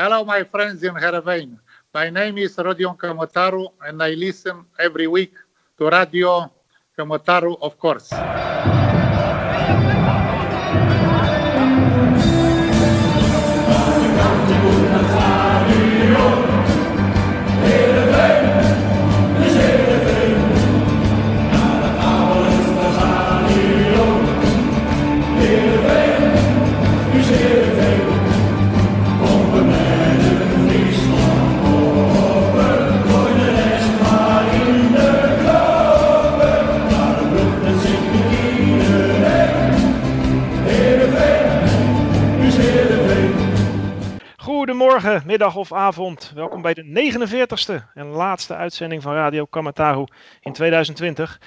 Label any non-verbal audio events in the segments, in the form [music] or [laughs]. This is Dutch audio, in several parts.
Hello, my friends in Heerenveen. My name is Rodion Kamotaru, and I listen every week to Radio Kamotaru, of course. Middag of avond. Welkom bij de 49ste en laatste uitzending van Radio Kamataru in 2020.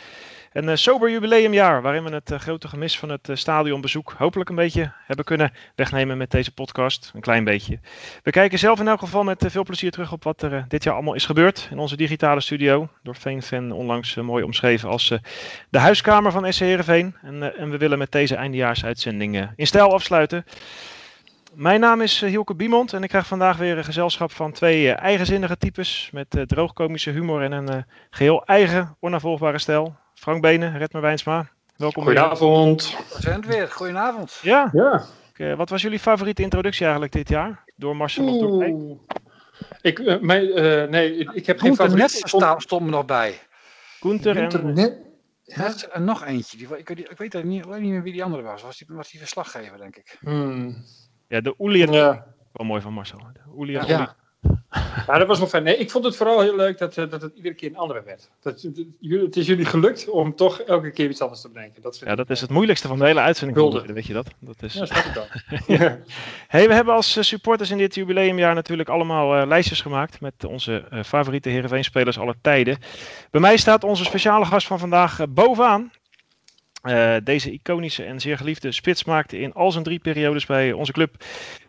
Een uh, sober jubileumjaar waarin we het uh, grote gemis van het uh, stadionbezoek hopelijk een beetje hebben kunnen wegnemen met deze podcast. Een klein beetje. We kijken zelf in elk geval met veel plezier terug op wat er dit jaar allemaal is gebeurd in onze digitale studio. Door Veenfan onlangs mooi omschreven als de huiskamer van SC Heerenveen. En, en, we willen met deze eindejaarsuitzending in stijl afsluiten. Mijn naam is Hielke Biemond en ik krijg vandaag weer een gezelschap van twee eigenzinnige types met droogkomische humor en een geheel eigen, onafvolgbare stijl. Frank Benen, Redmer Wijnsma. Welkom. Goedenavond. We zijn het weer. Goedenavond. Ja. ja. Wat was jullie favoriete introductie eigenlijk dit jaar? Door Marcel of door mij? Ik, uh, mijn, uh, nee, ik heb geen favoriet. Net stond me nog bij. Gunther en... Net, net, en nog eentje. Die, ik, ik, weet niet, ik weet niet meer wie die andere was. Was die, was die verslaggever, denk ik. Hmm. Ja, de Oelia. Ja. Wel mooi van Marcel. De Oelia. Ja. ja. Ja, dat was wel fijn. Nee, ik vond het vooral heel leuk dat, dat het iedere keer een andere werd. Dat, het is jullie gelukt om toch elke keer iets anders te bedenken. Dat ja, dat is het moeilijkste van de hele uitzending. Gulden. Weet je dat? dat is... Ja, snap ik dan. [laughs] ja. hey, we hebben als supporters in dit jubileumjaar natuurlijk allemaal uh, lijstjes gemaakt met onze uh, favoriete Heerenveen-spelers aller tijden. Bij mij staat onze speciale gast van vandaag uh, bovenaan. Uh, deze iconische en zeer geliefde spits maakte in al zijn drie periodes bij onze club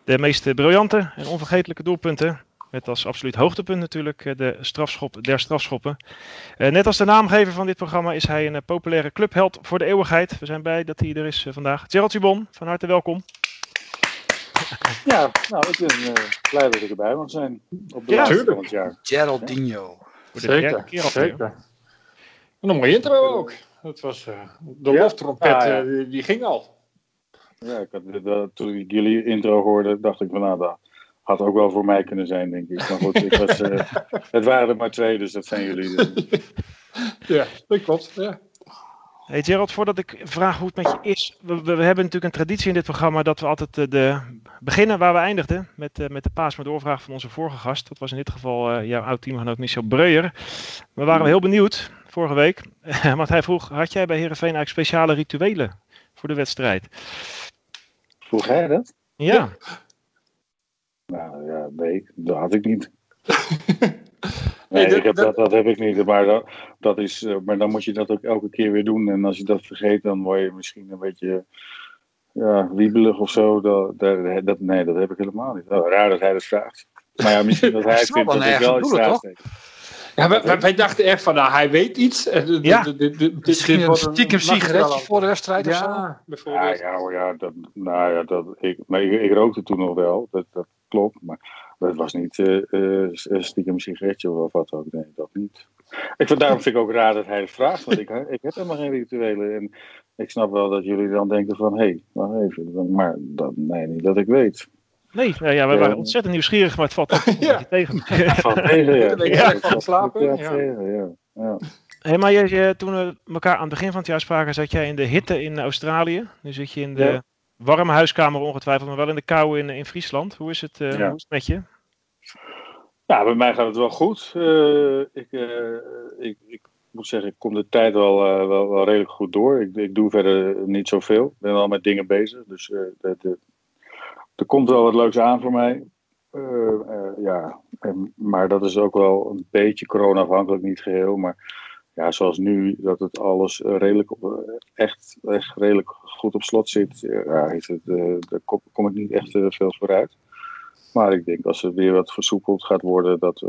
de meest briljante en onvergetelijke doelpunten. Met als absoluut hoogtepunt natuurlijk de strafschop der strafschoppen. Uh, net als de naamgever van dit programma is hij een populaire clubheld voor de eeuwigheid. We zijn blij dat hij er is vandaag. Gerald Jubon, van harte welkom. [laughs] Ja, nou, ik ben blij dat ik erbij mag zijn. Op de ja, laatste van het jaar. Geraldinho. Ja. Zeker, keer zeker. En een mooie intro ook. Dat was de ja? loftrompet, ah, ja. die, die, ging al. Ja, ik had, toen ik jullie intro hoorde, dacht ik van nou, dat had ook wel voor mij kunnen zijn, denk ik. Maar goed, ik was, uh, [laughs] het waren er maar twee, dus dat zijn jullie. [laughs] ja, dat klopt. Ja. Hey Gerald, voordat ik vraag hoe het met je is. We, we, we hebben natuurlijk een traditie in dit programma dat we altijd uh, de beginnen waar we eindigden. Met, uh, met de paas met doorvraag van onze vorige gast. Dat was in dit geval jouw oud-teamgenoot Michel Breuer. We waren heel benieuwd vorige week. [laughs] want hij vroeg, had jij bij Heerenveen eigenlijk speciale rituelen voor de wedstrijd? Vroeg hij dat? Ja. ja. Nou ja, nee, dat had ik niet. [laughs] nee, ik heb dat, dat heb ik niet. Maar, dat, dat is, maar dan moet je dat ook elke keer weer doen. En als je dat vergeet, dan word je misschien een beetje ja, wiebelig of zo. Dat, dat, nee, dat heb ik helemaal niet. Oh, raar dat hij dat vraagt. Maar ja, misschien dat [laughs] hij vindt dat ik wel iets vraag. Ja, wij, wij, dachten echt van, nou, hij weet iets. De, ja. De, de, de, Misschien een stiekem sigaretje voor de wedstrijd ja, of zo? Bijvoorbeeld. Ja, ja, ja, dat, nou ja, dat, ik, maar ik, ik rookte toen nog wel, dat, dat klopt. Maar het was niet uh, uh, stiekem een sigaretje of wat ook, nee, dat niet. Ik vind, daarom vind ik ook raar dat hij het vraagt, want ik, ik heb helemaal geen rituelen. En ik snap wel dat jullie dan denken van, hé, hey, wacht even. Maar dat, nee, niet dat ik weet. Nee, nou ja, we waren ontzettend nieuwsgierig, maar het valt toch [laughs] ja. tegen. [laughs] Valt tegen, ja. [laughs] ja. ja. slapen. Ja. ja. ja. Hey, maar je, je, toen we elkaar aan het begin van het jaar spraken, zat jij in de hitte in Australië. Nu zit je in de ja. warme huiskamer ongetwijfeld, maar wel in de kou in, in Friesland. Hoe is, het, uh, hoe is het met je? Ja, bij mij gaat het wel goed. Uh, ik, uh, ik, ik, moet zeggen, ik kom de tijd wel, wel, wel, redelijk goed door. Ik, ik doe verder niet zoveel. Ik ben wel met dingen bezig. Dus de, de, er komt wel wat leuks aan voor mij. Uh, uh, ja, en, maar dat is ook wel een beetje corona-afhankelijk, niet geheel. Maar ja, zoals nu, dat het alles redelijk, echt, echt redelijk goed op slot zit, ja, het, daar kom, ik niet echt veel vooruit. Maar ik denk als het weer wat versoepeld gaat worden, dat,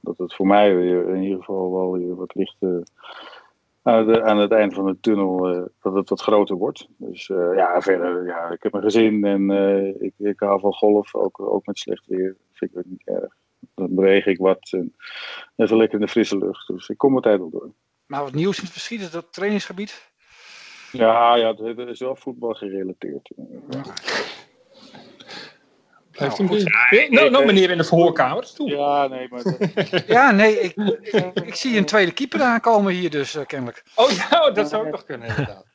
dat het voor mij weer in ieder geval wel weer wat licht aan, de, aan het eind van de tunnel eh, dat het wat groter wordt. Dus eh, ja, verder, ja, ik heb een gezin en eh, ik, ik hou van golf, ook, ook met slecht weer. Vind ik het niet erg. Dan beweeg ik wat en even lekker in de frisse lucht. Dus ik kom er tijd wel door. Maar wat nieuws in het verschiet is dat trainingsgebied. Ja, ja, het is wel voetbal gerelateerd. Blijft Nou, hem goed. weer- nou, nou, meneer in de verhoorkamer. Toe. Ja, nee, maar dat- [laughs] Ja, nee, [laughs] ik, ik zie een tweede keeper aankomen hier dus eh, kennelijk. Oh ja, dat zou ook nog kunnen inderdaad. [laughs]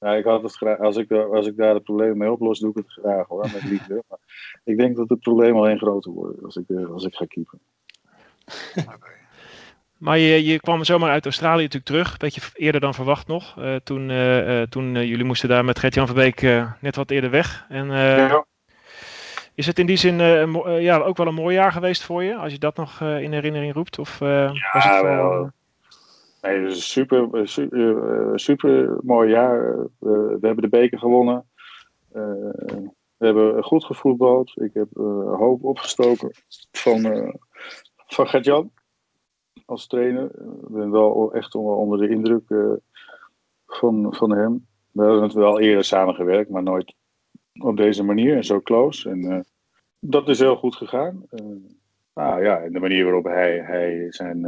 Ja, ik had het graag, als, ik, daar- als ik daar het probleem mee oplos, doe ik het graag hoor, met liefde. Maar ik denk dat het probleem alleen groter wordt als ik, eh, als ik ga keepen. Maar je, je kwam zomaar uit Australië natuurlijk terug, een beetje eerder dan verwacht nog. Eh, toen eh, eh, toen eh, jullie moesten daar met Gert-Jan Verbeek eh, net wat eerder weg. En eh, Ja. Is het in die zin eh, eh, ja, ook wel een mooi jaar geweest voor je, als je dat nog eh, in herinnering roept? Of eh, was het wel. Nee, het is een super, su- eh, super mooi jaar. We hebben de beker gewonnen. We hebben goed gevoetbald. Ik heb hoop opgestoken van, van Gert-Jan als trainer. Ik ben wel echt onder de indruk van, van hem. We hebben het wel eerder samengewerkt, maar nooit op deze manier en zo close. En eh, dat is heel goed gegaan. Eh, nou ja, en de manier waarop hij, hij zijn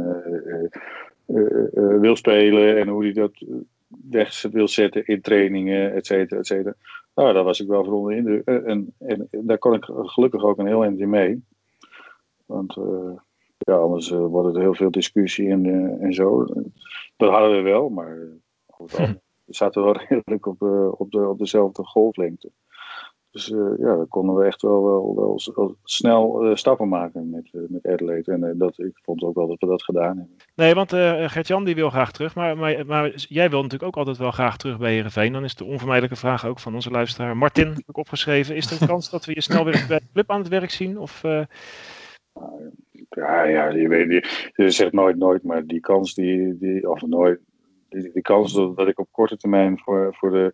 eh, wil spelen en hoe hij dat weg wil zetten in trainingen, et cetera, et cetera. Nou, daar was ik wel van onder de indruk. En, en, daar kon ik gelukkig ook een heel eind in mee. Want ja, anders wordt het heel veel discussie en, en zo. Dat hadden we wel, maar goed, [laughs] we zaten wel redelijk op, op, de, op dezelfde golflengte. Dus eh, ja, dan konden we echt wel, wel, wel, snel eh, stappen maken met, eh, met Adelaide. En dat, ik vond ook wel dat we dat gedaan hebben. Nee, want eh Gert-Jan die wil graag terug, maar, maar, maar jij wil natuurlijk ook altijd wel graag terug bij Heerenveen. Dan is de onvermijdelijke vraag ook van onze luisteraar Martin, heb ik opgeschreven. Is er een kans dat we je snel weer bij de [laughs] club aan het werk zien? Of, Ja, ja, je weet, je, je zegt nooit nooit, maar die kans die, die of nooit, die, die kans dat, dat ik op korte termijn voor, voor, de,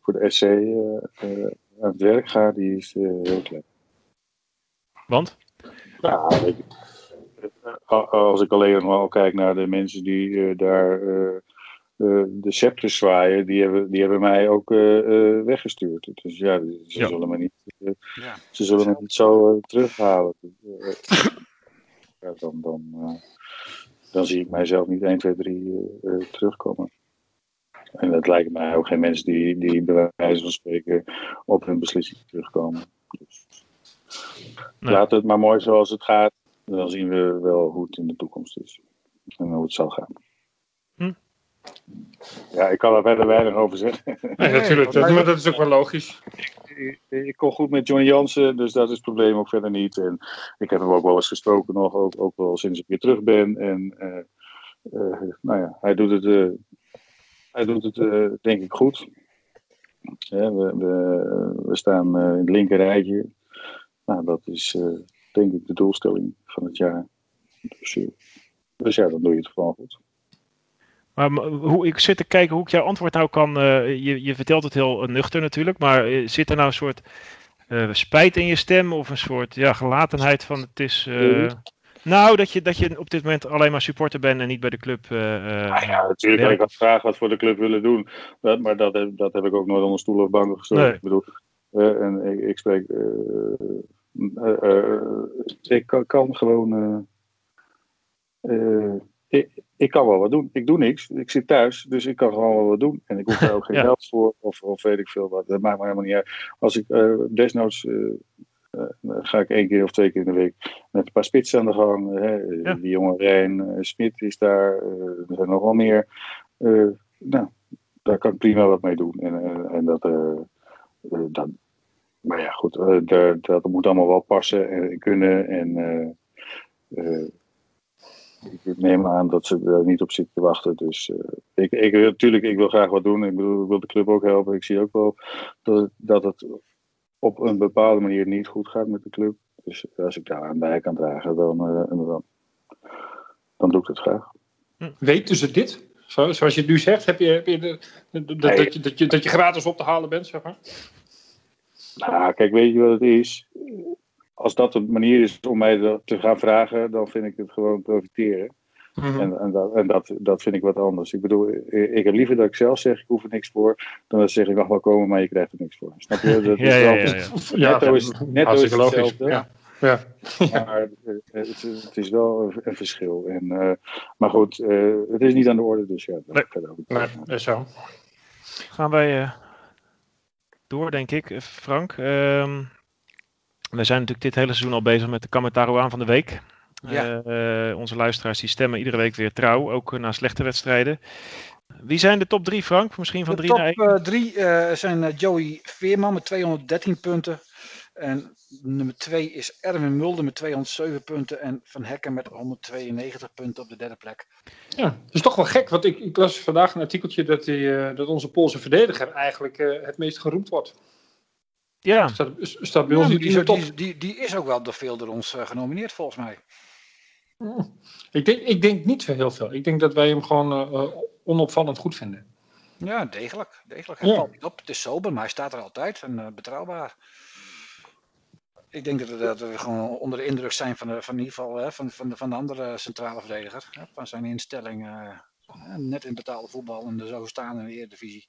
voor de SC aan het werk ga, die is eh, heel klein. want? Ja, weet je, eh, als ik alleen nog maar kijk naar de mensen die eh, daar de scepters zwaaien, die hebben, die hebben mij ook eh, eh, weggestuurd. Dus ja, ze Ja. zullen me niet, Ja. ze zullen me niet zo terughalen. [laughs] Ja, dan, dan, dan zie ik mijzelf niet 1, 2, 3 eh, eh, terugkomen. En dat lijken mij ook geen mensen die, die bij wijze van spreken op hun beslissing terugkomen. Dus, Nee. Laat het maar mooi zoals het gaat. Dan zien we wel hoe het in de toekomst is. En hoe het zal gaan. Hm. Ja, ik kan er verder weinig over zeggen. Nee, natuurlijk. Dat, maar dat is ook wel logisch. ik, ik kon goed met Johnny Jansen, dus dat is het probleem ook verder niet. En ik heb hem ook wel eens gesproken nog, ook, ook wel sinds ik weer terug ben. En eh, eh, nou ja, hij doet het, eh, hij doet het eh, denk ik goed. Ja, we, we, we staan eh, in het linker rijtje. Nou, dat is eh, denk ik de doelstelling van het jaar. Dus, dus ja, dan doe je het gewoon goed. Maar hoe, ik zit te kijken hoe ik jouw antwoord nou kan. je, je vertelt het heel nuchter natuurlijk, maar zit er nou een soort spijt in je stem of een soort ja, gelatenheid van het is. Nou, dat je, dat je op dit moment alleen maar supporter bent en niet bij de club. eh, eh, Ah ja, natuurlijk had ik wat graag wat voor de club willen doen. Dat, maar dat heb, dat heb ik ook nooit onder stoelen of banken gestoken. Nee. Ik bedoel, eh, en ik, ik spreek. eh, eh, eh, ik kan, kan gewoon. eh, eh, ik, ik kan wel wat doen. Ik doe niks. Ik zit thuis, dus ik kan gewoon wel wat doen. En ik hoef daar ook [laughs] geen Ja. geld voor, of, of weet ik veel wat. Dat maakt me helemaal niet uit. Als ik eh, desnoods. Eh, eh, ga ik één keer of twee keer in de week met een paar spitsen aan de gang. Hè. Ja. Die jonge Rijn eh, Smit is daar. er zijn nog wel meer. Nou, daar kan ik prima wat mee doen. En, en, dat, dat. Maar ja, goed. daar- dat moet allemaal wel passen en kunnen. En ik neem aan dat ze er niet op zitten te wachten. Dus ik, ik, wil- natuurlijk, ik wil graag wat doen. Ik bedoel, ik wil de club ook helpen. Ik zie ook wel dat, dat het op een bepaalde manier niet goed gaat met de club. Dus als ik daar aan bij kan dragen, dan, eh, dan, dan doe ik het graag. Weten ze dit? Zo, zoals je het nu zegt, heb je, heb je de, de- de- Nee. dat, je, dat, je, dat je gratis op te halen bent, zeg maar? Nou, kijk, weet je wat het is? Als dat de manier is om mij dat te gaan vragen, dan vind ik het gewoon profiteren. Mhm. En, en, dat, en dat, dat vind ik wat anders. Ik bedoel, ik, ik heb liever dat ik zelf zeg, ik hoef er niks voor, dan dat ik zeg, ik mag wel komen, maar je krijgt er niks voor. Snap je? [laughs] Dat is Ja, ja, wel- ja, ja. Netto is, netto hetzelfde. Ja. Ja. [laughs] Maar eh, het, het is wel een, verschil. En, eh, maar goed, eh, het is niet aan de orde, dus ja. dat Nee. zo. Gaan wij eh, door, denk ik, Frank. Ehm, we zijn natuurlijk dit hele seizoen al bezig met de Kamataro aan van de week. Ja. Eh, onze luisteraars die stemmen iedere week weer trouw, ook eh, na slechte wedstrijden. Wie zijn de top drie, Frank? Misschien van De drie top naar één? eh, drie eh, zijn Joey Veerman met 213 punten. En nummer twee is Erwin Mulder met 207 punten. En Van Hekken met 192 punten op de derde plek. Ja, dat is toch wel gek, want ik, ik las vandaag een artikeltje dat, die, eh, dat onze Poolse verdediger eigenlijk het meest geroemd wordt. Ja, Staat, staat bij ons de die, top. die, die, die is ook wel door veel door ons eh, genomineerd volgens mij. Ik denk, ik denk niet zo heel veel. Ik denk dat wij hem gewoon eh, eh, onopvallend goed vinden. Ja, degelijk. degelijk. Hij Ja. valt niet op. Het is sober, maar hij staat er altijd en eh, betrouwbaar. Ik denk dat we, dat we gewoon onder de indruk zijn van, de, van in ieder geval hè, van, van, de, van de andere centrale verdediger. Hè, van zijn instelling eh, net in betaalde voetbal en zo staan in de Eredivisie.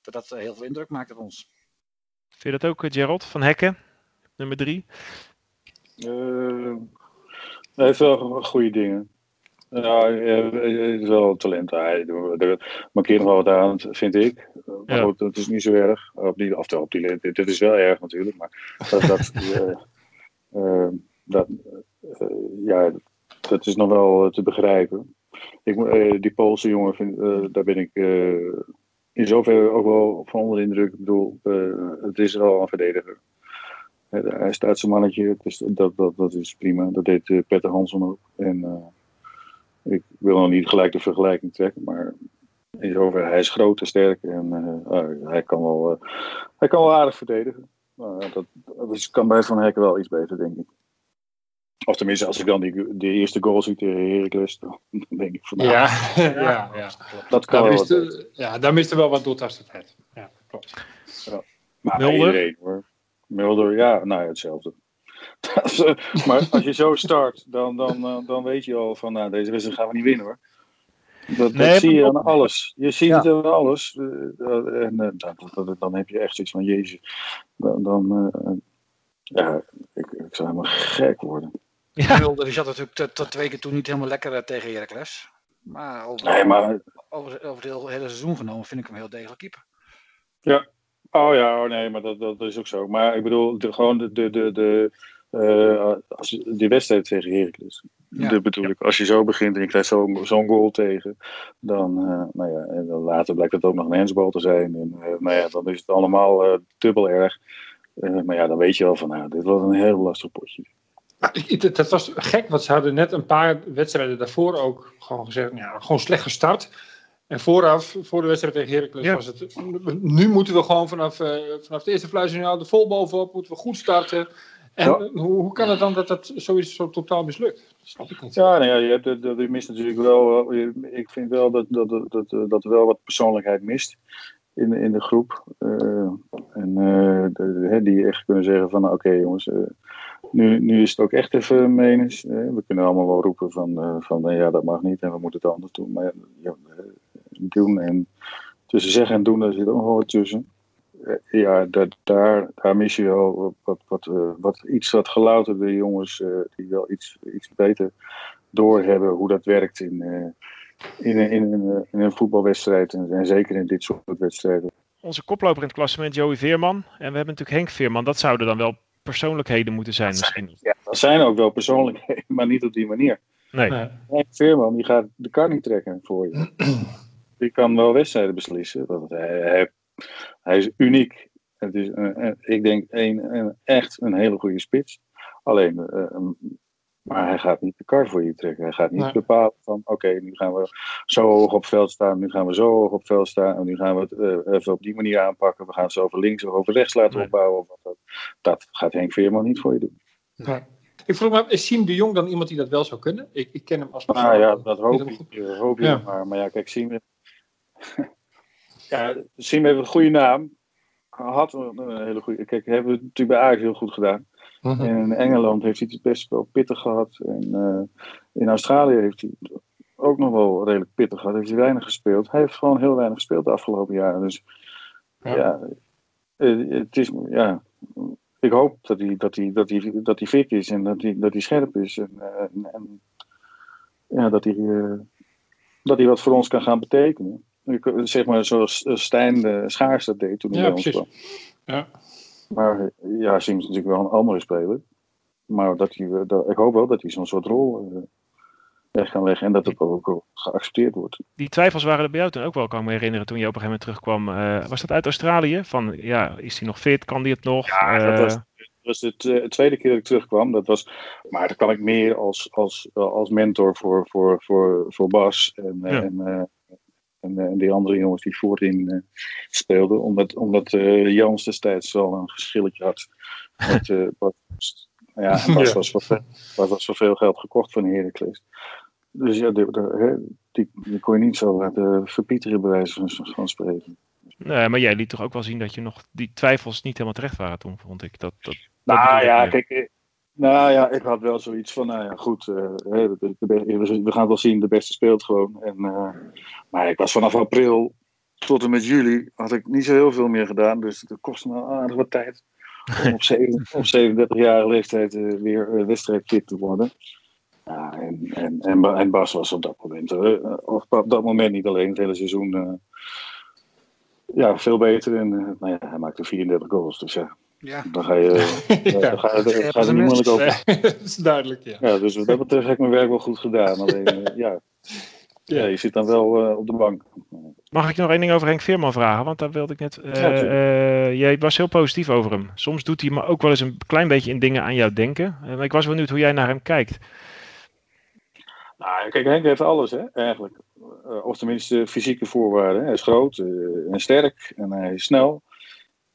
Dat dat heel veel indruk maakt op ons. vind je dat ook, Gerald? Van Hekken, nummer drie. Eh, hij heeft wel goede dingen. Ja, hij is wel een talent. Hij er markeert nog wel wat aan, vind ik. Maar Ja. goed, dat is niet zo erg. Op die, of op die, dit, dit is wel erg natuurlijk. Maar dat, dat, [laughs] eh, eh, dat, eh, ja, dat is nog wel te begrijpen. Ik, die Poolse jongen, vind, daar ben ik in zoverre ook wel van onder de indruk. Ik bedoel, het is wel een verdediger. Hij staat zijn mannetje, dus dat, dat, dat is prima. Dat deed eh, Petter Hansson ook. En eh, ik wil nog niet gelijk de vergelijking trekken, maar in zoverre, hij is groot en sterk en eh, ah, hij, kan wel, eh, hij kan wel aardig verdedigen. Dat, dat is, kan bij Van Hekken wel iets beter, denk ik. Of tenminste, als ik dan die, die eerste goal zie tegen Heracles, dan [laughs] denk ik van nou, [laughs] Ja, ja, ja. dat kan Daar wel miste, ja, daar miste wel wat doortastendheid. Ja, klopt. Maar Mulder? iedereen hoor. Mulder, ja, nou ja, hetzelfde. [laughs] Is, maar als je zo start, dan, dan, eh, dan weet je al van, nou, deze wedstrijd gaan we niet winnen hoor. Dat, zie je aan alles. Je ziet Ja. het aan alles. eh, eh, en dan, dan, dan heb je echt zoiets van, jezus. Dan, dan eh, ja, ik, ik zou helemaal gek worden. Ja. Mulder die zat natuurlijk tot, tot twee keer toe niet helemaal lekker tegen Heracles. Maar over, Nee, maar, over, over het hele, seizoen genomen vind ik hem heel degelijk keeper. Oh ja, oh nee, maar dat, dat is ook zo. Maar ik bedoel, de, gewoon de, de, de, de eh, als, die wedstrijd tegen Heracles. Ja. Dat bedoel ik. Als je zo begint en je krijgt zo'n zo'n goal tegen, dan, eh, nou ja, en dan later blijkt het ook nog een handsbal te zijn. En, eh, nou ja, dan is het allemaal dubbel erg. Maar ja, dan weet je wel van, nou, dit was een heel lastig potje. Maar dat, was gek, want ze hadden net een paar wedstrijden daarvoor ook gewoon gezegd, ja, gewoon slecht gestart. En vooraf, voor de wedstrijd tegen Heracles, Ja. was het, nu moeten we gewoon vanaf, eh, vanaf de eerste fluitsignaal de vol bovenop, moeten we goed starten. En Ja. hoe, hoe kan het dan dat dat zoiets zo totaal mislukt? Dat snap ik niet. Ja, nou ja, je, hebt, de- de- je mist natuurlijk wel. eh, je- Ik vind wel dat, dat, dat, dat, eh, dat er wel wat persoonlijkheid mist in, in de groep. Eh, en eh, de- de- hè, die echt kunnen zeggen van, nou, oké jongens, nu, nu is het ook echt even menens. We kunnen allemaal wel roepen van, eh, van ja, dat mag niet en we moeten het anders doen. Maar ja, doen en tussen zeggen en doen, daar zit ook wel wat tussen. Eh, ja, dat, daar, daar mis je wel wat, wat, eh, wat iets wat gelouterde jongens eh, die wel iets, iets beter doorhebben hoe dat werkt in, eh, in, een- in, een, in een voetbalwedstrijd en, en zeker in dit soort wedstrijden. Onze koploper in het klassement, Joey Veerman. En we hebben natuurlijk Henk Veerman. Dat zouden dan wel persoonlijkheden moeten zijn misschien. Ja, dat zijn ook wel persoonlijkheden, [laughs] maar niet op die manier. Nee. Nee. Henk Veerman die gaat de kar niet trekken voor je. [clears throat] Die kan wel wedstrijden beslissen. Hij, hij, hij is uniek. Het is, ik denk een, een, echt een hele goede spits. Alleen, eh, um, maar hij gaat niet de kar voor je trekken. Hij gaat niet Nee. bepalen van oké, nu gaan we zo hoog op veld staan. Nu gaan we zo hoog op veld staan. En nu gaan we het eh, even op die manier aanpakken. We gaan het zo over links of over rechts laten Nee. opbouwen. Of wat dan. Dat gaat Henk Veerman niet voor je doen. Ik vroeg me af, is Siem de Jong dan iemand die dat wel zou kunnen? Ik, ik ken hem als Nou ja, dat hoop ik. eh, hoop Ja. nog maar. Maar ja, kijk, Siem... [laughs] ja, Siem heeft een goede naam. Had een, een hele goede... Kijk, hebben we het natuurlijk bij Ajax heel goed gedaan. En in Engeland heeft hij het best wel pittig gehad. En eh, in Australië heeft hij het ook nog wel redelijk pittig gehad. Heeft hij weinig gespeeld. Hij heeft gewoon heel weinig gespeeld de afgelopen jaren. Dus Ja. ja, eh, het is, ja, ik hoop dat hij, dat hij, dat hij, dat hij fit is en dat hij, dat hij scherp is. En, eh, en, en ja, dat hij, dat hij wat voor ons kan gaan betekenen. Zeg maar zoals eh, Stijn de Schaars dat deed toen hij Ja, bij ons kwam. Ja. Maar ja, Sims is natuurlijk wel een andere speler. Maar dat hij, eh, dat, ik hoop wel dat hij zo'n soort rol eh, weg kan leggen en dat het ook geaccepteerd wordt. Die twijfels waren er bij jou toen ook wel, kan ik me herinneren, toen je op een gegeven moment terugkwam. Was dat uit Australië? Van, ja, is hij nog fit? Kan die het nog? Ja, dat was, dat was de twe- tweede keer dat ik terugkwam. Dat was, maar daar kwam ik meer als, als, als mentor voor, voor, voor, voor Bas en, Ja. en, en, eh, en die andere jongens die voorin eh, speelden. Omdat, omdat eh, Jans destijds wel een geschilletje had. Met. [laughs] Ja, en Bas Ja. was, voor, Bas was voor veel geld gekocht van Heracles. Dus ja, die, die, hè, die, die kon je niet zo laten verpieteren bij wijze van, van spreken. nee, maar jij liet toch ook wel zien dat je nog die twijfels niet helemaal terecht waren toen, vond ik. Dat, dat, Nou ja, kijk. Nou ja, ik had wel zoiets van, nou ja, goed, eh, de- de we gaan wel zien, de beste speelt gewoon. En, eh, maar ik was vanaf april tot en met juli, had ik niet zo heel veel meer gedaan. Dus dat kostte me aardig wat tijd om op, zeven- [laughs] op 37-jarige leeftijd eh, weer uh, wedstrijdfit te worden. Ja, en, en, en, en Bas was op dat moment, of op dat moment niet alleen, het hele seizoen, ja, veel beter. En nou ja, hij maakte 34 goals, dus ja, Ja. dan ga je, [laughs] Ja. dan ga je, dan ga je er niet moeilijk over. [laughs] dat is duidelijk, ja. Ja, dus wat dat betreft heb ik mijn werk wel goed gedaan. Alleen, eh, [laughs] ja, ja, je zit dan wel eh, op de bank. Mag ik nog één ding over Henk Veerman vragen? Want daar wilde ik net. eh, Ja, eh, jij was heel positief over hem. Soms doet hij me ook wel eens een klein beetje in dingen aan jou denken. Eh, maar ik was benieuwd hoe jij naar hem kijkt. Nou, kijk, Henk heeft alles, hè, eigenlijk. Eh, of tenminste fysieke voorwaarden. Hij is groot eh, en sterk en hij is snel.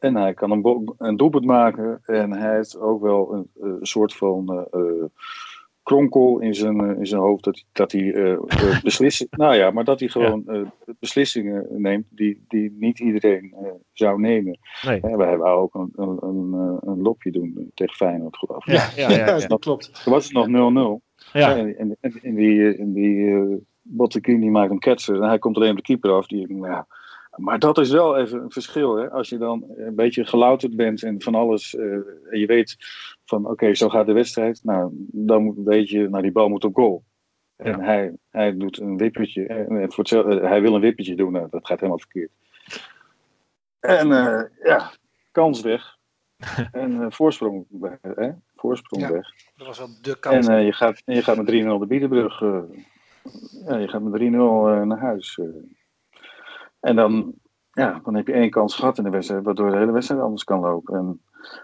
En hij kan een, een doelpunt maken. En hij heeft ook wel een, eh, een soort van eh, eh, kronkel in zijn, eh, in zijn hoofd. Dat, dat hij eh, eh, [laughs] beslissen, nou ja, maar dat hij gewoon eh, beslissingen neemt die, die niet iedereen zou nemen. Nee. Hè, wij hebben ook een, een, een, een lopje doen tegen Feyenoord, geloof ik. Ja, ja, ja, ja. dat klopt. Toen was het nog 0-0. Ja. En, en, en, en die, en die uh, Bottekin die maakt een ketser en hij komt alleen op de keeper af. Die, nou ja. Maar dat is wel even een verschil. Hè? Als je dan een beetje gelouterd bent en van alles. eh, en je weet van oké, zo gaat de wedstrijd. Nou, dan moet, weet je, nou die bal moet op goal. En hij, hij doet een wippertje. En voor hetzelfde, hij wil een wippertje doen. Nou, dat gaat helemaal verkeerd. En uh, ja, kans weg. [laughs] en uh, voorsprong weg. Hè? Voorsprong Ja. weg. Dat was wel de kans. En uh, je, gaat, en je gaat met 3-0 de Biedenbrug. Uh, ja, je gaat met 3-0 uh, naar huis. En dan, ja, dan heb je één kans gehad in de wedstrijd, waardoor de hele wedstrijd anders kan lopen. En,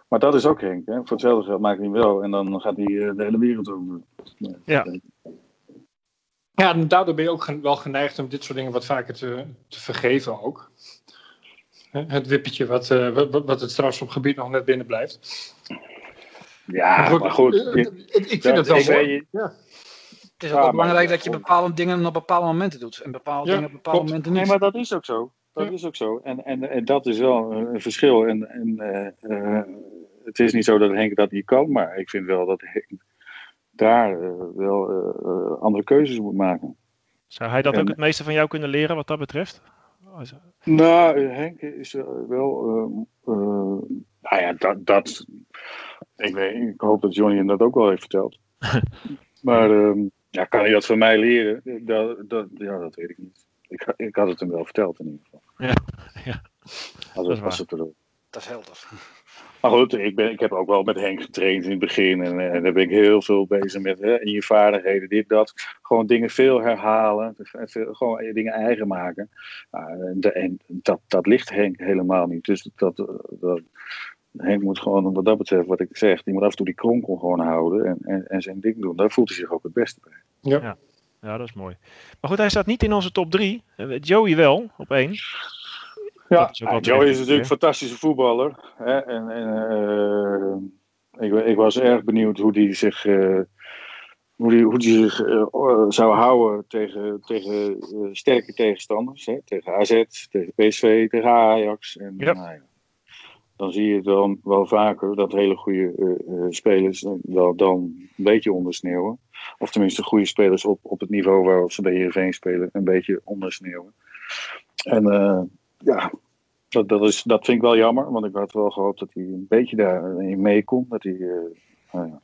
maar dat is ook Henk. Hè? Voor hetzelfde geld maakt hij hem wel. En dan gaat hij uh, de hele wereld over. Ja. Ja, en daardoor ben je ook wel geneigd om dit soort dingen wat vaker te, te vergeven ook. Het wippetje wat, uh, wat, wat het strafschopgebied nog net binnen blijft. Ja, maar goed. Maar goed ik, ik vind het wel mooi. Je... Ja. Het is ook ja, belangrijk dat je bepaalde dingen op bepaalde momenten doet. En bepaalde ja, dingen op bepaalde klopt. momenten niet. Nee, maar dat is ook zo. Dat ja. is ook zo. En, en, en dat is wel een verschil. En, en uh, uh, het is niet zo dat Henk dat niet kan, maar ik vind wel dat Henk daar uh, wel andere keuzes moet maken. Zou hij dat en, ook het meeste van jou kunnen leren wat dat betreft? Nou, Henk is wel. nou ja, dat. dat ik, weet, ik hoop dat Johnny hem dat ook wel heeft verteld. [laughs] maar um, ja, kan hij dat van mij leren? Dat, dat, ja, dat weet ik niet. Ik, ik had het hem wel verteld in ieder geval. Ja, [laughs] ja. Als, dat, was het erop. dat is helder. Maar goed, ik, ben, ik heb ook wel met Henk getraind in het begin. En, en daar ben ik heel veel bezig met hè, in je vaardigheden, dit, dat. Gewoon dingen veel herhalen. Veel, gewoon dingen eigen maken. Uh, de, en dat, dat ligt Henk helemaal niet. Dus dat, dat, Henk moet gewoon, wat dat betreft, wat ik zeg, die moet af en toe die kronkel gewoon houden en, en, en zijn ding doen. Daar voelt hij zich ook het beste bij. Ja. ja. Ja, dat is mooi. Maar goed, hij staat niet in onze top 3. Joey wel, op 1. Ja, Joey is natuurlijk een fantastische voetballer. Hè? En, en uh, ik, ik, was erg benieuwd hoe hij zich, uh, hoe die, hoe die zich uh, zou houden tegen, tegen sterke tegenstanders. Hè? Tegen AZ, tegen PSV, tegen Ajax. En, ja. Dan zie je dan wel vaker dat hele goede uh, spelers wel dan een beetje ondersneeuwen. Of tenminste goede spelers op, op het niveau waarop ze bij Heerenveen spelen een beetje ondersneeuwen. En ja, dat, dat, is, dat vind ik wel jammer, want ik had wel gehoopt dat hij een beetje daarin mee kon. Dat hij, nou ja.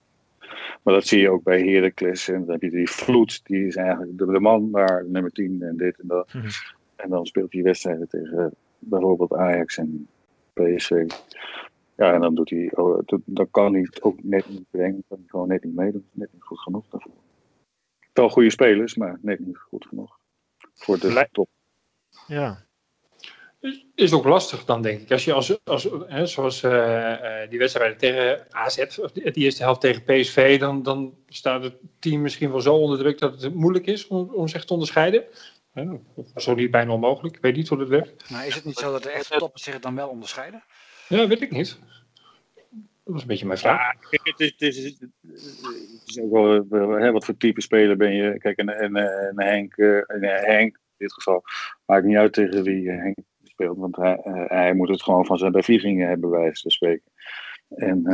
Maar dat zie je ook bij Heracles. En dan heb je die Vloed, die is eigenlijk de, de man waar nummer 10 en dit en dat. Mhm. En dan speelt hij wedstrijden tegen bijvoorbeeld Ajax en PSV. Ja, en dan doet hij, oh, dan kan hij het ook net niet brengen. Kan hij gewoon net niet meedoen. Net niet goed genoeg daarvoor. Wel goede spelers, maar net niet goed genoeg. Voor de top. Ja. Is ook lastig dan, denk ik. Als je als, als hè, zoals uh, die wedstrijden tegen AZ, of de eerste helft tegen PSV, dan, dan staat het team misschien wel zo onder druk dat het moeilijk is om, om zich te onderscheiden. Zo niet bijna onmogelijk. Ik weet niet hoe dat werkt. Maar is het niet zo dat de echte toppers zich dan wel onderscheiden? Ja, weet ik niet. Dat was een beetje mijn vraag. Ja, het, is, het, is, het, is, ook wel hè, wat voor type speler ben je. Kijk, en, en, en Henk, en Henk, in dit geval, maakt niet uit tegen wie Henk speelt. Want hij, hij moet het gewoon van zijn bevliegingen hebben, bij wijze van spreken. En,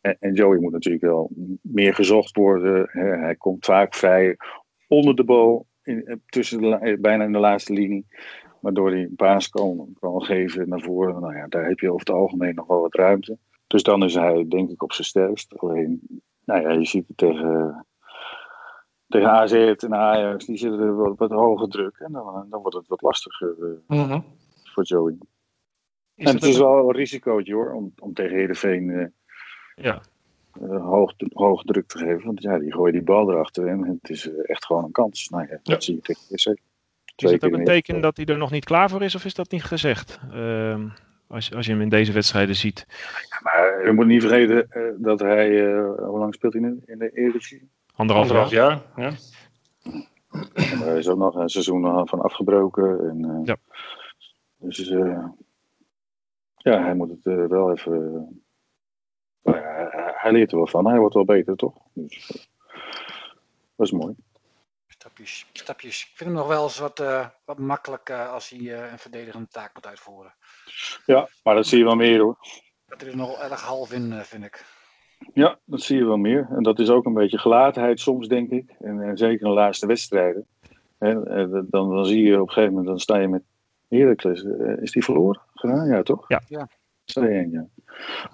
en, en Joey moet natuurlijk wel meer gezocht worden. Hij komt vaak vrij onder de bal in, tussen de, eh, bijna in de laatste linie. Waardoor hij een paas kan, kan geven naar voren. Nou ja, daar heb je over het algemeen nog wel wat ruimte. Dus dan is hij denk ik op zijn sterkst. Alleen, nou ja, je ziet het tegen, tegen AZ en Ajax. Die zitten er wat, wat hoge druk. En dan, dan wordt het wat lastiger uh, voor Joey. en het is wel een risicootje hoor, om, om tegen Heerenveen uh, ja. Uh, hoog, hoog druk te geven. Want ja, die gooien die bal erachter en het is uh, echt gewoon een kans. Nou ja, dat zie je tegen PSV. Is het ook een teken dat hij er nog niet klaar voor is of is dat niet gezegd? Uh, als, als je hem in deze wedstrijden ziet. Ja, maar je moet niet vergeten uh, dat hij, hoe lang speelt hij in, in de Eredivisie? Anderhalf, Anderhalf jaar. Ja. En er is ook nog een seizoen van afgebroken. En, ja. Dus ja, hij moet het wel even nou hij leert er wel van. Hij wordt wel beter, toch? Dus, dat is mooi. Stapjes, stapjes. Ik vind hem nog wel eens wat, uh, wat makkelijk uh, als hij uh, een verdedigende taak moet uitvoeren. Ja, maar dat zie je wel meer hoor. Dat er is nog erg half in, vind ik. Ja, dat zie je wel meer. En dat is ook een beetje gelatenheid soms, denk ik. En, en zeker in de laatste wedstrijden. En, dan, dan zie je op een gegeven moment, dan sta je met Heracles. is die verloren gedaan? Ja, toch? Ja. ja. 2-1, ja.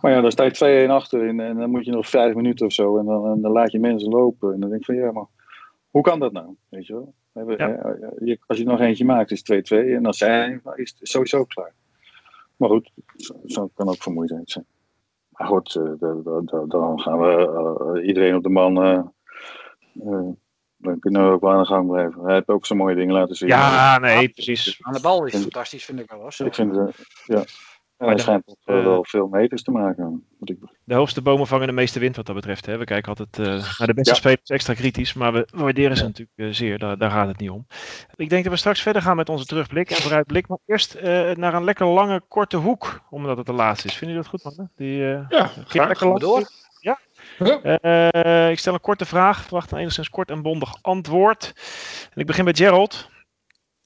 Maar ja, dan sta je 2-1 achter en, en, dan moet je nog vijf minuten of zo en dan, en dan, laat je mensen lopen. En dan denk ik van ja, maar hoe kan dat nou? Weet je wel? Ja. Als je nog eentje maakt is 2-2 en dan zijn, is het sowieso klaar. Maar goed, zo, zo kan ook vermoeidheid zijn. Maar goed, uh, dan gaan we uh, iedereen op de man. Uh, dan kunnen we ook wel aan de gang blijven. Hij heeft ook zo mooie dingen laten zien. Ja, nee, precies. Aan de bal is fantastisch, vind ik wel. Hoor. Ik vind, ja. Ja, hij schijnt toch uh, wel veel meters te maken. De hoogste bomen vangen de meeste wind wat dat betreft. Hè. We kijken altijd uh, naar de beste ja. spelers extra kritisch, maar we waarderen ze natuurlijk uh, zeer. Daar, daar, gaat het niet om. Ik denk dat we straks verder gaan met onze terugblik en vooruitblik. Maar eerst naar een lekker lange, korte hoek, omdat het de laatste is. Vinden jullie dat goed, man? Die, ja, graag. lekker lang door. Ja? ja. ik stel een korte vraag, verwacht een enigszins kort en bondig antwoord. En ik begin bij Gerald.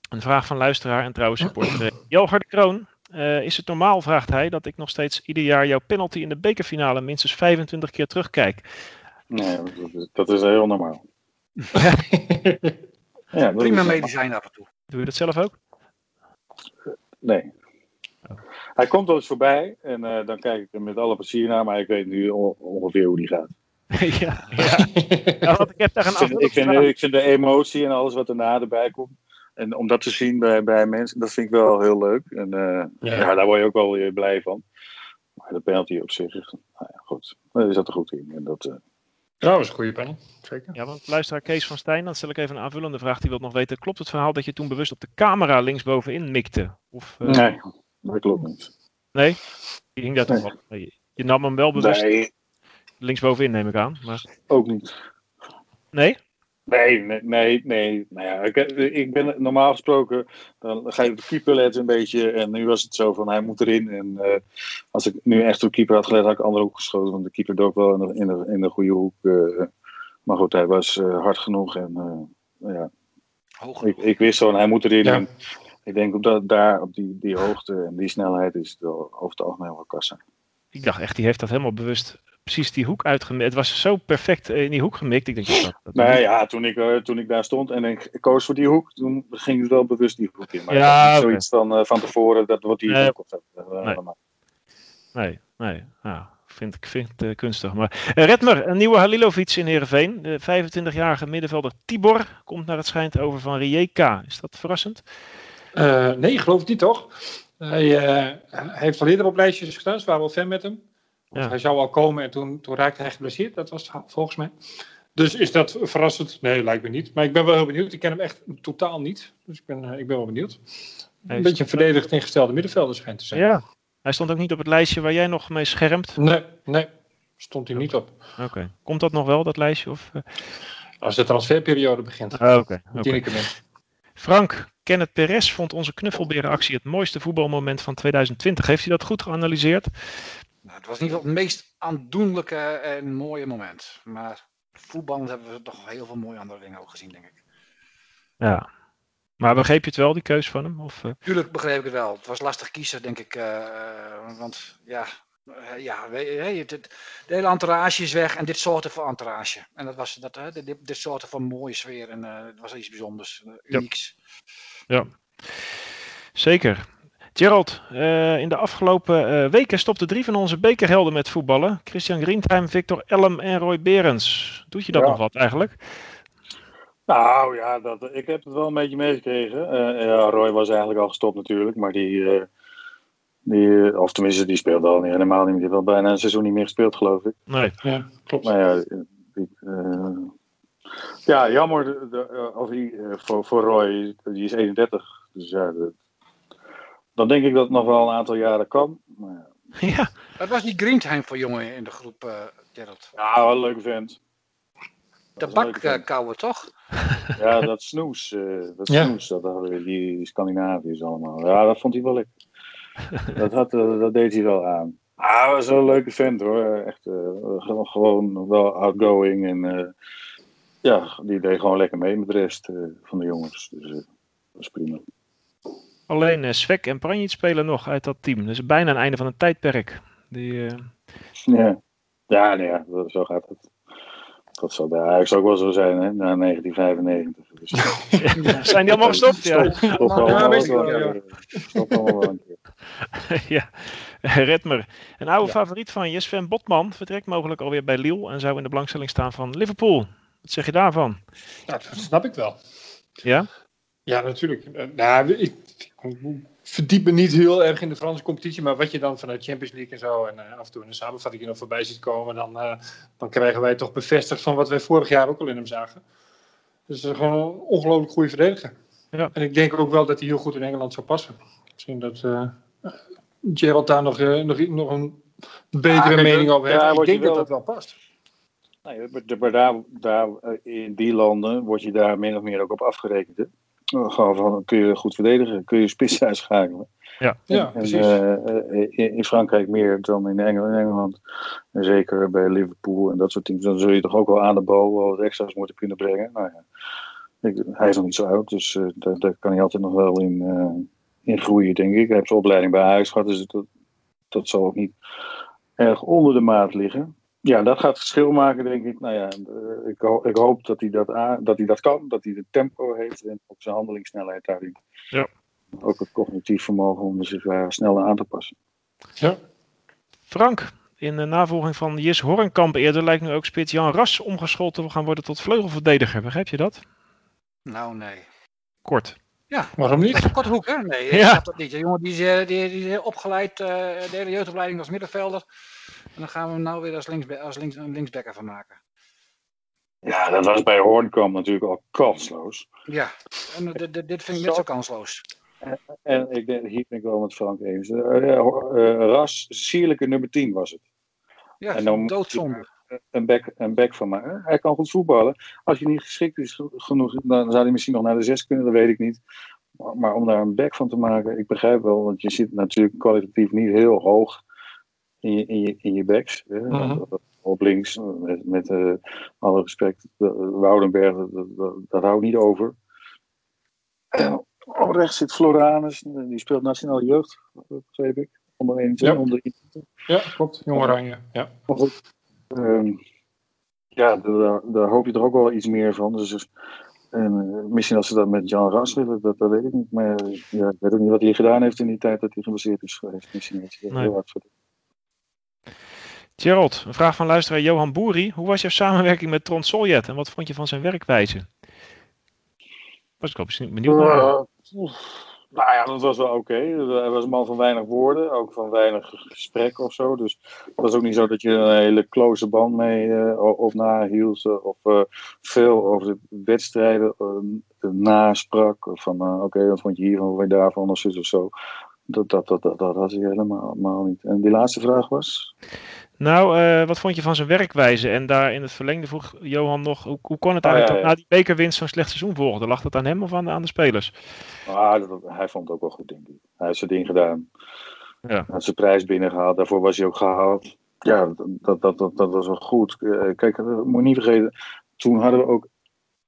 Een vraag van luisteraar en trouwens supporter Jelger de Kroon. Uh, is het normaal, vraagt hij, dat ik nog steeds ieder jaar jouw penalty in de bekerfinale minstens 25 keer terugkijk? Nee, dat is heel normaal. ja, Prima medicijn af en toe. Doe je dat zelf ook? Nee. Oh. Hij komt wel eens voorbij en uh, dan kijk ik er met alle plezier naar, maar ik weet nu ongeveer hoe die gaat. [laughs] ja, ja. ja want ik heb daar een ik vind, ik vind de emotie en alles wat erna erbij komt. En om dat te zien bij, bij mensen, dat vind ik wel heel leuk. En uh, ja. ja. daar word je ook wel weer blij van. Maar de penalty op zich, nou ja, goed. Daar zat er goed in. En dat, uh... Ja, dat was een goede penalty. Zeker. Ja, want luisteraar Kees van Stijn, dan stel ik even een aanvullende vraag. Die wil nog weten, klopt het verhaal dat je toen bewust op de camera linksbovenin mikte? Of, uh... Nee, dat klopt niet. Nee? Je ging daar toch wel. Je nam hem wel bewust nee. linksbovenin, neem ik aan. Maar... Ook niet. Nee? Nee, nee, nee. nee. Nou ja, ik, ik, ben normaal gesproken, dan ga je op de keeper letten een beetje. En nu was het zo van, hij moet erin. En uh, als ik nu echt op de keeper had gelet, had ik andere hoek geschoten. Want de keeper dook wel in de, in de, in de goede hoek. Uh, maar goed, hij was uh, hard genoeg. En ja, ik, ik, wist zo, hij moet erin. Ja. En, ik denk op dat, daar op die, die hoogte en die snelheid is het over het algemeen wel kassa. Ik dacht echt, die heeft dat helemaal bewust precies die hoek uitgemikt. Het was zo perfect in die hoek gemikt. Ik denk dat, dat Nee, ja, toen ik, uh, toen ik daar stond en ik koos voor die hoek, toen ging het wel bewust die hoek in. Maar Ja, zoiets van, eh, van tevoren, dat wordt die Nee. hoek of zo. Eh, Nee. Nee, nee. Ja, vind ik vind het eh, kunstig. Maar eh, Redmer, een nieuwe Halilovic in Heerenveen. De 25-jarige middenvelder Tibor komt naar het schijnt over van Rijeka. Is dat verrassend? Eh, nee, ik geloof het niet toch? Hij, eh, hij heeft al eerder op lijstjes gestaan, ze waren wel fan met hem. Ja. Hij zou al komen en toen, toen raakte hij geblesseerd, dat was het volgens mij. Dus is dat verrassend? Nee, lijkt me niet. Maar ik ben wel heel benieuwd. Ik ken hem echt totaal niet. Dus ik ben, eh, ik ben wel benieuwd. Een beetje een verdedigd ingestelde middenvelder schijnt te zijn. Ja. Hij stond ook niet op het lijstje waar jij nog mee schermt. Nee, nee, stond hij niet op. Oké. Komt dat nog wel, dat lijstje? Of, eh? Als de transferperiode begint. Ah, Oké. oké. Tineke bent. Frank, Kenneth Perez vond onze knuffelberenactie het mooiste voetbalmoment van 2020. Heeft hij dat goed geanalyseerd? Nou, het was in ieder geval het meest aandoenlijke en mooie moment. Maar voetbal hebben we toch heel veel mooie andere dingen ook gezien, denk ik. Ja. Maar begreep je het wel, die keus van hem? Of, eh? Tuurlijk begreep ik het wel. Het was lastig kiezen, denk ik. eh, want ja, eh, ja het, het- de hele entourage is weg en dit soorten van entourage. En dat was dat, hè, dit, dit soorten van mooie sfeer. En eh, het was iets bijzonders, eh, Ja. unieks. Zeker. Gerald, eh, in de afgelopen eh, weken stopten drie van onze bekerhelden met voetballen. Christian Grientheim, Victor Elm en Roy Berends. Doet je dat Ja. nog wat eigenlijk? Nou ja, dat, ik heb het wel een beetje meegekregen. Eh, ja, Roy was eigenlijk al gestopt natuurlijk, maar die, eh, die eh, of tenminste, die speelde al niet, helemaal niet. Die heeft al bijna een seizoen niet meer gespeeld, geloof ik. Nee. Ja, klopt. Maar ja, die, eh, ja jammer de, de, eh, of die, eh, voor, voor Roy, die is 31. Dus ja, de- dan denk ik dat het nog wel een aantal jaren kan. Maar, ja. [laughs] ja. Het was die Greendheim voor jongen in de groep, eh Gerald. ja, wel een leuke vent. Dat vent. Tabakkouwer, toch? Ja, dat snoes, eh, dat Ja. snoes, dat hadden we, die Scandinaviërs allemaal. Ja, dat vond hij wel lekker. [laughs] dat, had, dat deed hij wel aan. Ah, hij was wel een leuke vent hoor. Echt eh, gewoon, gewoon wel outgoing en eh, ja, die deed gewoon lekker mee met de rest eh, van de jongens. Dus dat was prima. Alleen Svek en Pranjic spelen nog uit dat team. Dus bijna een einde van een tijdperk. Die, eh, Ja, ja, nee, ja zo gaat het. Dat zal bij Ajax ook wel zo zijn, hè, na 1995. Dus, [laughs] zijn die allemaal gestopt? Ja. Stopt Ja, allemaal weet ik wel wel, een [laughs] ja. een. Redmer. Een oude favoriet van je, Sven Botman, vertrekt mogelijk alweer bij Lille en zou in de belangstelling staan van Liverpool. Wat zeg je daarvan? Nou, dat snap ik wel. Ja? Ja, natuurlijk. Eh, nou, ik, verdiep me niet heel erg in de Franse competitie, maar wat je dan vanuit Champions League en zo en eh, af en toe in de samenvatting nog voorbij ziet komen, dan, eh, dan krijgen wij toch bevestigd van wat wij vorig jaar ook al in hem zagen. Dus het is gewoon een ongelooflijk goede verdediger. Ja. En ik denk ook wel dat hij heel goed in Engeland zou passen. Misschien dat Gerald daar nog, eh, nog, nog een betere mening over heeft. ja, ik denk dat wel- dat wel past. Nee, maar de- maar daar, daar, eh, in die landen word je daar min of meer ook op afgerekend. Hè? Eh, Gewoon van, kun je goed verdedigen, kun je spits [laughs] uitschakelen. Ja. Ja, precies. in, in Frankrijk meer dan in Engeland, in Engeland. En zeker bij Liverpool en dat soort teams. Dan zul je toch ook wel aan de bal wat extra's moeten kunnen brengen. Nou ja, ik, hij is nog niet zo oud, dus eh, daar, daar kan hij altijd nog wel in, eh, in groeien, denk ik. Hij heeft zijn opleiding bij Ajax gehad, dus dat, dat zal ook niet erg onder de maat liggen. Ja, dat gaat verschil maken, denk ik. Nou ja, eh, ik, ho- ik hoop dat hij dat, dat hij dat kan, dat hij de tempo heeft en ook zijn handelingssnelheid daarin. Ja. Ook het cognitief vermogen om zich daar sneller aan te passen. Ja. Frank, in de navolging van Jis Hornkamp eerder lijkt nu ook spits Jan Ras omgeschoold te gaan worden tot vleugelverdediger. Begrijp je dat? Nou, nee. Kort. Waarom Dat is niet? een korte hoek, hè? Nee, ik Ja. snap dat niet. De jongen die is, eh, die, die is opgeleid, eh, de hele jeugdopleiding als middenvelder. En dan gaan we hem nou weer als, linksbe als links, een linksbacker van maken. Ja, dat was bij Hoornkamp natuurlijk al kansloos. Ja, en dit- vind ik net zo kansloos. En ik denk, hier ben ik wel met Frank eens. Eh, Ras, sierlijke nummer 10 was het. Ja, En dan moet doodzonde. Een back, een back van maken. Hij kan goed voetballen. Als je niet geschikt is genoeg, dan zou hij misschien nog naar de 6 kunnen, dat weet ik niet. Maar, maar om daar een back van te maken, ik begrijp wel, want je zit natuurlijk kwalitatief niet heel hoog in je, in je, in je backs. Hè. Mhm. Op links, met, met eh, alle respect, de- Woudenberg, dat, dat, dat houdt niet over. Oh, rechts zit Floranus, die speelt nationale jeugd, begreep ik. Onder 21, Ja. onder Ja, klopt. Jong Oranje. Ja. Maar goed, ehm, ja, daar, daar hoop je er ook wel iets meer van. Dus, dus- en, eh, misschien als ze dat met Jan Ras willen, dat, dat weet ik niet. Maar eh, ja, ik weet ook niet wat hij gedaan heeft in die tijd dat hij geblesseerd is geweest. Misschien heeft hij Nee. heel hard voor. Gerald, een vraag van luisteraar Johan Boeri. Hoe was jouw samenwerking met Tron Soljet en wat vond je van zijn werkwijze? Was ik wel benieuwd benieuwd naar. Eh, oef, nou ja, dat was wel oké. Hij was een man van weinig woorden, ook van weinig gesprek of zo. Dus het was ook niet zo dat je een hele close band mee o- of nahield. eh, of eh, veel over de wedstrijden eh, nasprak. Van oké, wat vond je hiervan, wat vond je daarvan of zo. Dat, dat, dat, dat, dat had hij helemaal niet. En die laatste vraag was? Nou, eh, wat vond je van zijn werkwijze? En daar in het verlengde vroeg Johan nog, hoe, hoe kon het Oh, eigenlijk ja, dat na die bekerwinst zo'n slecht seizoen volgde? Lag dat aan hem of aan de, aan de spelers? Ah, dat, hij vond het ook wel goed, denk ik. Hij heeft zijn ding gedaan. Ja. Hij had zijn prijs binnengehaald. Daarvoor was hij ook gehaald. Ja, dat, dat, dat, dat was wel goed. Eh, Kijk, eh, moet je niet vergeten. Toen hadden we ook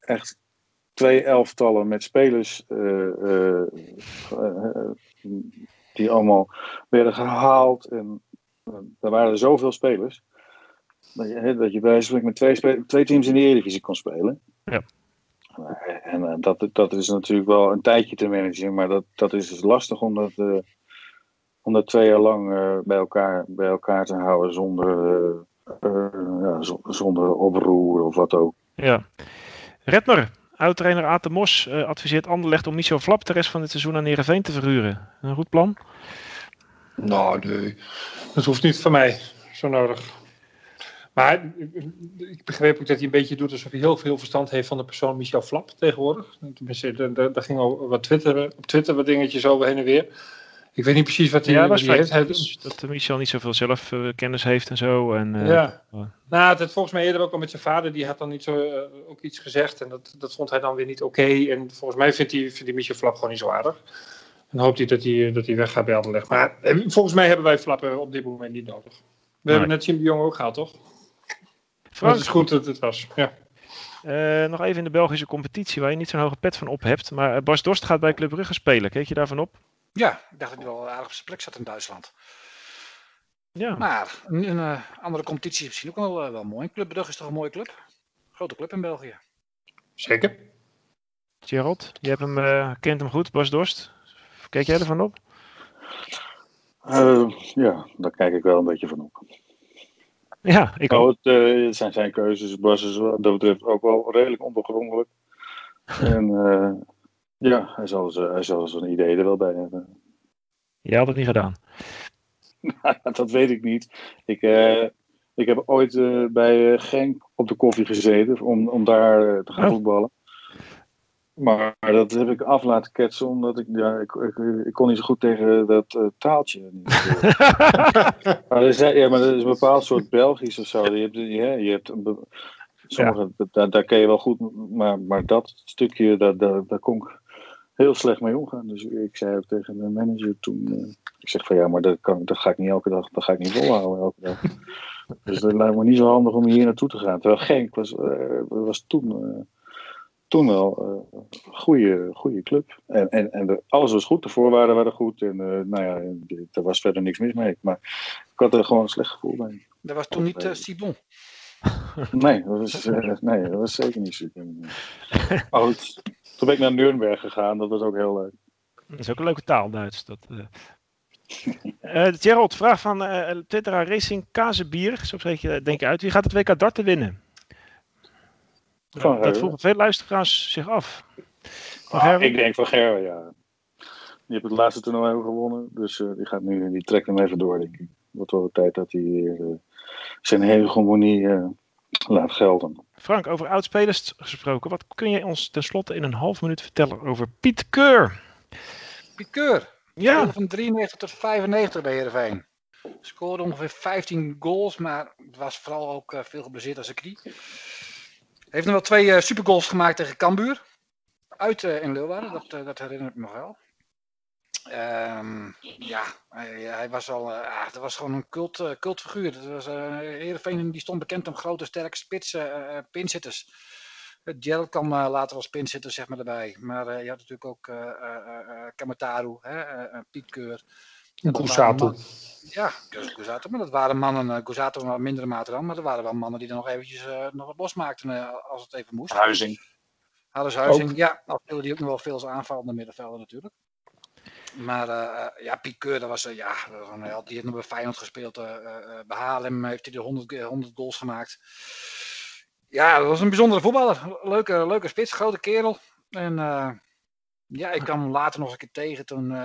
echt twee elftallen met spelers die allemaal werden gehaald. En eh, er waren er zoveel spelers. Dat je, dat je bij met twee, twee teams in de Eredivisie kon spelen. Ja. Eh, En eh, dat, dat is natuurlijk wel een tijdje te managen, maar dat, dat is dus lastig om dat, om dat twee jaar lang bij, elkaar, bij elkaar te houden zonder, ja, zonder oproer of wat ook. Ja. Redmer, oud-trainer de Mos, adviseert Anderlecht om Michel Flap de rest van het seizoen aan Heerenveen te verhuren. Een goed plan? Nou, nee. Dat hoeft niet van mij. Zo nodig. Maar ik- begreep ook dat hij een beetje doet alsof hij heel veel verstand heeft van de persoon Michel Flap tegenwoordig. Tenminste, daar- ging al wat Twitter, op Twitter wat dingetjes over heen en weer. Ik weet niet precies wat hij, Ja, wat hij heeft. Hij- Dus dat eh, Michel niet zoveel zelfkennis heeft en zo. En, eh, ja. oh. Nou, volgens mij eerder ook al met zijn vader. Die had dan niet zo, eh, ook iets gezegd. En dat, dat vond hij dan weer niet oké. En volgens mij vindt hij, vindt hij Michel Flap gewoon niet zo aardig. En hoopt hij dat hij, dat hij weggaat bij Anderlecht. Maar eh, volgens mij hebben wij Flap eh, op dit moment niet nodig. We hebben net Jim de Jong ook gehaald, toch? Frank, Het is goed dat het was. Ja. eh, nog even in de Belgische competitie waar je niet zo'n hoge pet van op hebt. Maar eh, Bas Dorst gaat bij Club Brugge spelen. Keek je daarvan op? Ja, ik dacht dat hij wel aardig op zijn plek zat in Duitsland. Ja. Maar een, een eh, andere competitie is misschien ook wel, eh, wel mooi. Club Brugge is toch een mooie club? Grote club in België. Zeker. Gerald, je hebt hem, eh, kent hem goed, Bas Dorst. Keek jij ervan op? Eh, ja, daar kijk ik wel een beetje van op. Ja, ik ook. Nou, het, eh, het zijn zijn keuzes. Bas is wat dat betreft ook wel redelijk onbegrondelijk. [laughs] en eh, ja, hij zal, zijn- hij zal zijn idee er wel bij hebben. Jij had het niet gedaan. [laughs] dat weet ik niet. Ik, ik heb ooit bij Genk op de koffie gezeten om, om daar te gaan Oh. voetballen. Maar dat heb ik af laten ketsen, omdat ik, ja, ik, ik, ik kon niet zo goed tegen dat eh, taaltje. [laughs] maar, er is, ja, maar dat is een bepaald soort Belgisch of zo. Je hebt, ja, je hebt sommige, daar, daar ken je wel goed, maar, maar dat stukje, daar, daar, daar kon ik heel slecht mee omgaan. Dus ik zei ook tegen de manager toen, eh, ik zeg van ja, maar dat, kan, dat ga ik niet elke dag, dat ga ik niet volhouden elke dag. [laughs] dus dat lijkt me niet zo handig om hier naartoe te gaan. Terwijl Genk was, eh, was toen, toen wel eh, een goede, goede club. En, en, en de- alles was goed, de voorwaarden waren goed. En eh, nou ja, er was verder niks mis mee. Maar ik had er gewoon een slecht gevoel bij. Dat was toen niet eh, Sibon. [laughs] Nee, dat was, eh, nee, dat was zeker niet super. [laughs] Maar goed, toen ben ik naar Nuremberg gegaan, dat was ook heel leuk. Dat is ook een leuke taal, Duits. Dat, eh. Eh, Gerald, vraag van eh Twitteraar Racing Kazebier. Zo spreek je denk ik uit. Wie gaat het WK darten winnen? Van dat vroegen veel luisteraars zich af. Van Ah, ik denk van Gerwen, ja. Die heeft het laatste toernooi ook gewonnen, dus eh, die, gaat nu, die trekt hem even door, denk ik. Wordt wel de tijd dat hij weer eh, zijn hegemonie eh laat gelden. Frank, over oudspelers gesproken. Wat kun je ons tenslotte in een half minuut vertellen over Piet Keur? Piqueur. Ja, Speelde van 93 tot 95 bij Heerenveen. Scoorde ongeveer 15 goals, maar het was vooral ook eh, veel geblesseerd aan zijn knie. Heeft nog wel twee eh, supergoals gemaakt tegen Cambuur. Uit eh, in Leeuwarden, dat, eh, dat herinner ik me nog wel. Ehm, ja, hij, was al, ah, dat was gewoon een cult, cultfiguur. Dat was, Heerenveen die stond bekend om grote, sterke spitsen, eh, pinzitters. Gerald kwam uh, later als pinzitter zeg maar erbij. Maar uh, je had natuurlijk ook uh, Kamataru, Keur. Gusato. Ja, Gusato. Maar dat waren mannen, Gusato in mindere mate dan. Maar er waren wel mannen die er nog eventjes nog wat losmaakten als het even moest. Huizing. Hadden Huizing, ja. Al speelde die ook nog wel veel als aanvallende middenvelder natuurlijk. Maar uh, ja, Piet Keur, dat was, uh, ja, die heeft nog bij Feyenoord gespeeld. Uh, bij Haarlem heeft hij de 100, 100 goals gemaakt. Ja, dat was een bijzondere voetballer. Leuke, leuke spits, grote kerel. En ja, ik kwam later nog een keer tegen toen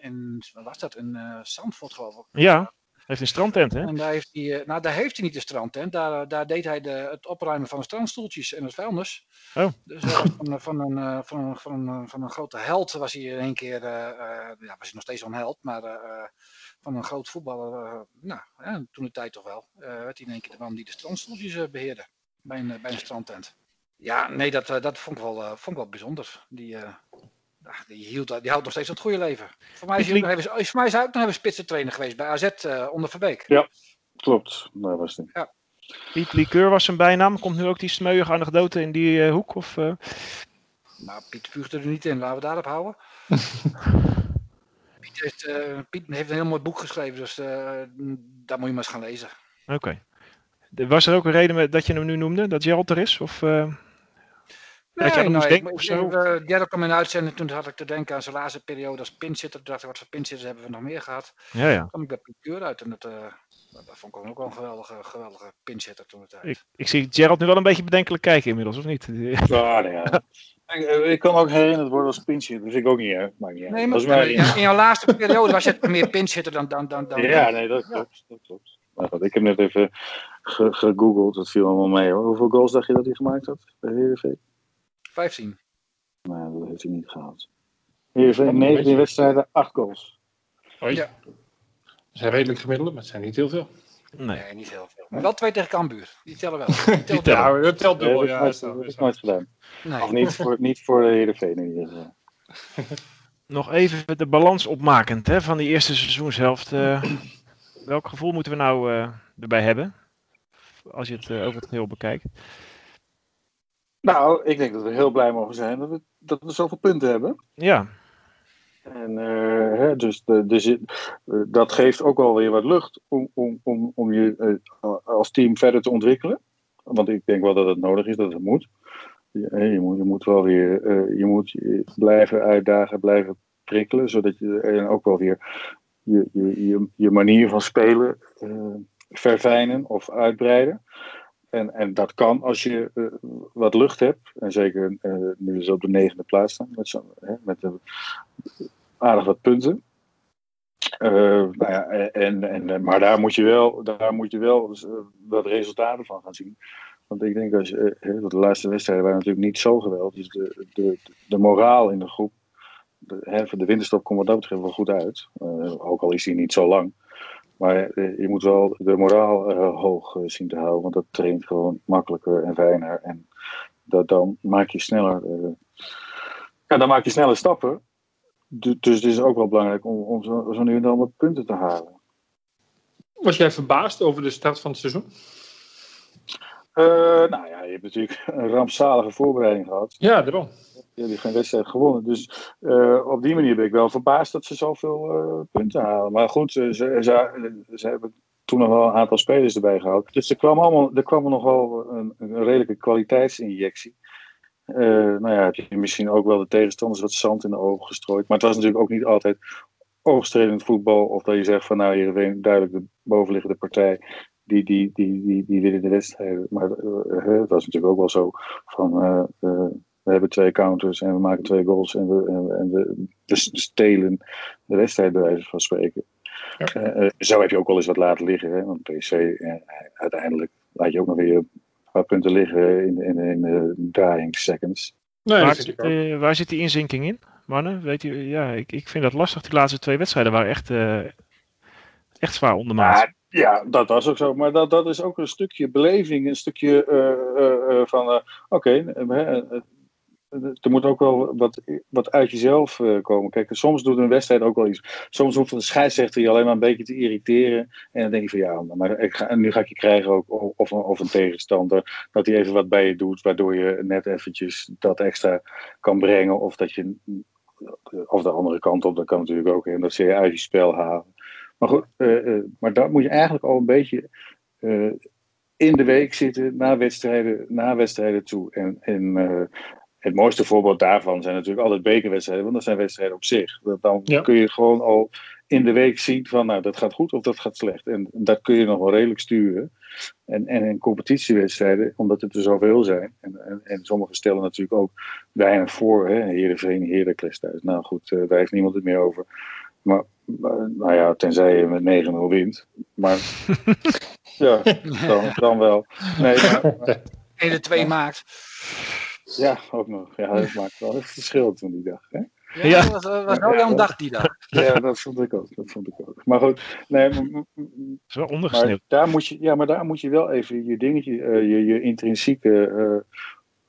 in, wat was dat, in Zandvoort geloof ik. Ja, heeft een strandtent, hè? En daar heeft hij, nou, daar heeft hij niet de strandtent. Daar, daar deed hij de, het opruimen van de strandstoeltjes en het vuilnis. Oh. Dus uh, van, van, een, van, een, van, een, van een grote held was hij in één keer, uh, ja, was hij nog steeds een held, maar van een groot voetballer, nou, ja, toen de tijd toch wel, werd hij in één keer de man die de strandstoeltjes beheerde bij een, bij een strandtent. Ja, nee, dat, dat vond, ik wel, vond ik wel bijzonder. Die, die, hield, die houdt nog steeds het goede leven. Voor mij is hij, even, voor mij is hij ook nog even spitsentrainer geweest bij AZ uh, onder Verbeek. Ja, klopt. Dat was het. Ja. Piet Likeur was zijn bijnaam. Komt nu ook die smeuïge anekdote in die uh, hoek? Of, uh... Nou, Piet vuurt er niet in. Laten we daarop houden. [laughs] Piet, heeft, Piet, heeft, een heel mooi boek geschreven, dus daar moet je maar eens gaan lezen. Oké. Okay. Was er ook een reden dat je hem nu noemde, dat Gerald er is? Of, Nee, dat je nou, denken, ik, ik, uh, Gerrit kwam in uitzending, toen had ik te denken aan zijn laatste periode als pinzitter. Toen dacht ik, wat voor pinzitters hebben we nog meer gehad? Ja, ja. Toen kwam ik bij Piet uit en dat, uh, dat vond ik ook wel een geweldige, geweldige pinzitter toen het tijd. Ik, ik zie Gerald nu wel een beetje bedenkelijk kijken inmiddels, of niet? Ja, nee, ja. ik, ik, kan ook herinnerd worden als pinchitter, dus ik ook niet, hè. Maakt niet nee, maar, maar in, in, jouw laatste periode was je meer pinchitter dan, dan, dan, dan... Ja, nee, dat klopt. Ja. Dat klopt. Maar goed, ik heb net even gegoogeld, dat viel allemaal mee. Hoor. Hoeveel goals dacht je dat hij gemaakt had bij Heerenveen? 15. Nee, dat heeft hij niet gehaald. Heerenveen 19 wedstrijden, 8 goals. Ja. Dat zijn redelijk gemiddelde, maar het zijn niet heel veel. Nee, nee niet heel veel. Maar wel twee tegen Cambuur. Die tellen wel. [laughs] Die tellen ja, dat telt dubbel. Nee, dat is ja, nooit, dat is nooit gedaan. Nee. Of niet voor, niet voor de Heerenveen in ieder geval. [laughs] Nog even de balans opmakend hè, van die eerste seizoenshelft. Uh, welk gevoel moeten we nou uh, erbij hebben? Als je het uh, over het geheel bekijkt. Nou, ik denk dat we heel blij mogen zijn dat we, dat we zoveel punten hebben. Ja. En uh, dus, de, dus uh, dat geeft ook wel weer wat lucht om, om, om, om je uh, als team verder te ontwikkelen. Want ik denk wel dat het nodig is, dat het moet. Je, je moet, je moet wel weer je moet blijven uitdagen, blijven prikkelen, zodat je en ook wel weer je, je, je, je manier van spelen verfijnen of uitbreiden. En, en dat kan als je uh, wat lucht hebt. En zeker uh, nu ze op de negende plaats staan. Met, zo, hè, met aardig wat punten. nou ja, en, en, maar daar moet je wel, daar moet je wel wat resultaten van gaan zien. Want ik denk je, de laatste wedstrijden waren natuurlijk niet zo geweldig. Dus de, de, de moraal in de groep. De, hè, de winterstop komt wat dat betreft wel goed uit. ook al is die niet zo lang. Maar eh, je moet wel de moraal uh, hoog uh, zien te houden, want dat traint gewoon makkelijker en fijner. En dat, dan maak je sneller, ja, dan maak je sneller stappen. dus het is ook wel belangrijk om, om zo, nu en dan wat punten te halen. Was jij verbaasd over de start van het seizoen? Nou ja, je hebt natuurlijk [laughs] een rampzalige voorbereiding gehad. Ja, daarom. Die hebben geen wedstrijd gewonnen. Dus uh, op die manier ben ik wel verbaasd dat ze zoveel uh, punten halen. Maar goed, ze, ze, ze, hebben toen nog wel een aantal spelers erbij gehaald. Dus er kwam, allemaal, er kwam nog wel een, een redelijke kwaliteitsinjectie. Uh, nou ja, heb je misschien ook wel de tegenstanders wat zand in de ogen gestrooid. Maar het was natuurlijk ook niet altijd oogstredend voetbal. Of dat je zegt van nou, hier duidelijk de bovenliggende partij. Die, die, die, die, die winnen de wedstrijden. Maar het was natuurlijk ook wel zo van we hebben twee counters en we maken twee goals en we, en, en we, we, stelen de wedstrijd bij wijze van spreken. Ja. Uh, zo heb je ook wel eens wat laten liggen, hè? want PC uh, uiteindelijk laat je ook nog weer een paar punten liggen in, in, in de dying seconds. Nee, waar, zit, uh, waar zit die inzinking in, mannen? Weet u, ja, ik, ik vind dat lastig. Die laatste twee wedstrijden waren echt, echt zwaar ondermaat. Ja, ja, dat was ook zo. Maar dat, dat is ook een stukje beleving, een stukje van, oké, er moet ook wel wat, wat uit jezelf komen. Kijk, soms doet een wedstrijd ook wel iets. Soms hoeft een scheidsrechter je alleen maar een beetje te irriteren. En dan denk je van ja, maar ik ga, nu ga ik je krijgen ook, of, of een tegenstander, dat hij even wat bij je doet, waardoor je net eventjes dat extra kan brengen. Of dat je, of de andere kant op, dat kan natuurlijk ook. En dat ze je uit je spel halen. Maar goed, uh, uh, maar dat moet je eigenlijk al een beetje in de week zitten na wedstrijden, na wedstrijden toe. En, en het mooiste voorbeeld daarvan zijn natuurlijk altijd bekerwedstrijden, want dat zijn wedstrijden op zich. Dan kun je gewoon al in de week zien van nou dat gaat goed of dat gaat slecht. En dat kun je nog wel redelijk sturen. En, en in competitiewedstrijden, omdat het er zoveel zijn, en, en, en sommigen stellen natuurlijk ook weinig voor, hè, Heerenveen, Heracles thuis. Nou goed, daar heeft niemand het meer over. Maar, nou ja, tenzij je met 9-0 wint. Maar [laughs] ja, dan, dan wel. Nee, maar, [laughs] 1-2 maakt. Ja, ook nog. Ja, dat maakt wel een verschil toen die dag. Hè? Ja, ja. was, was wel jouw dag die dag. Ja, dat vond ik ook. Dat vond ik ook. Maar goed, nee, maar, wel ondergesneeuwd. daar moet je, ja, maar daar moet je wel even je dingetje, uh, je, je intrinsieke, uh,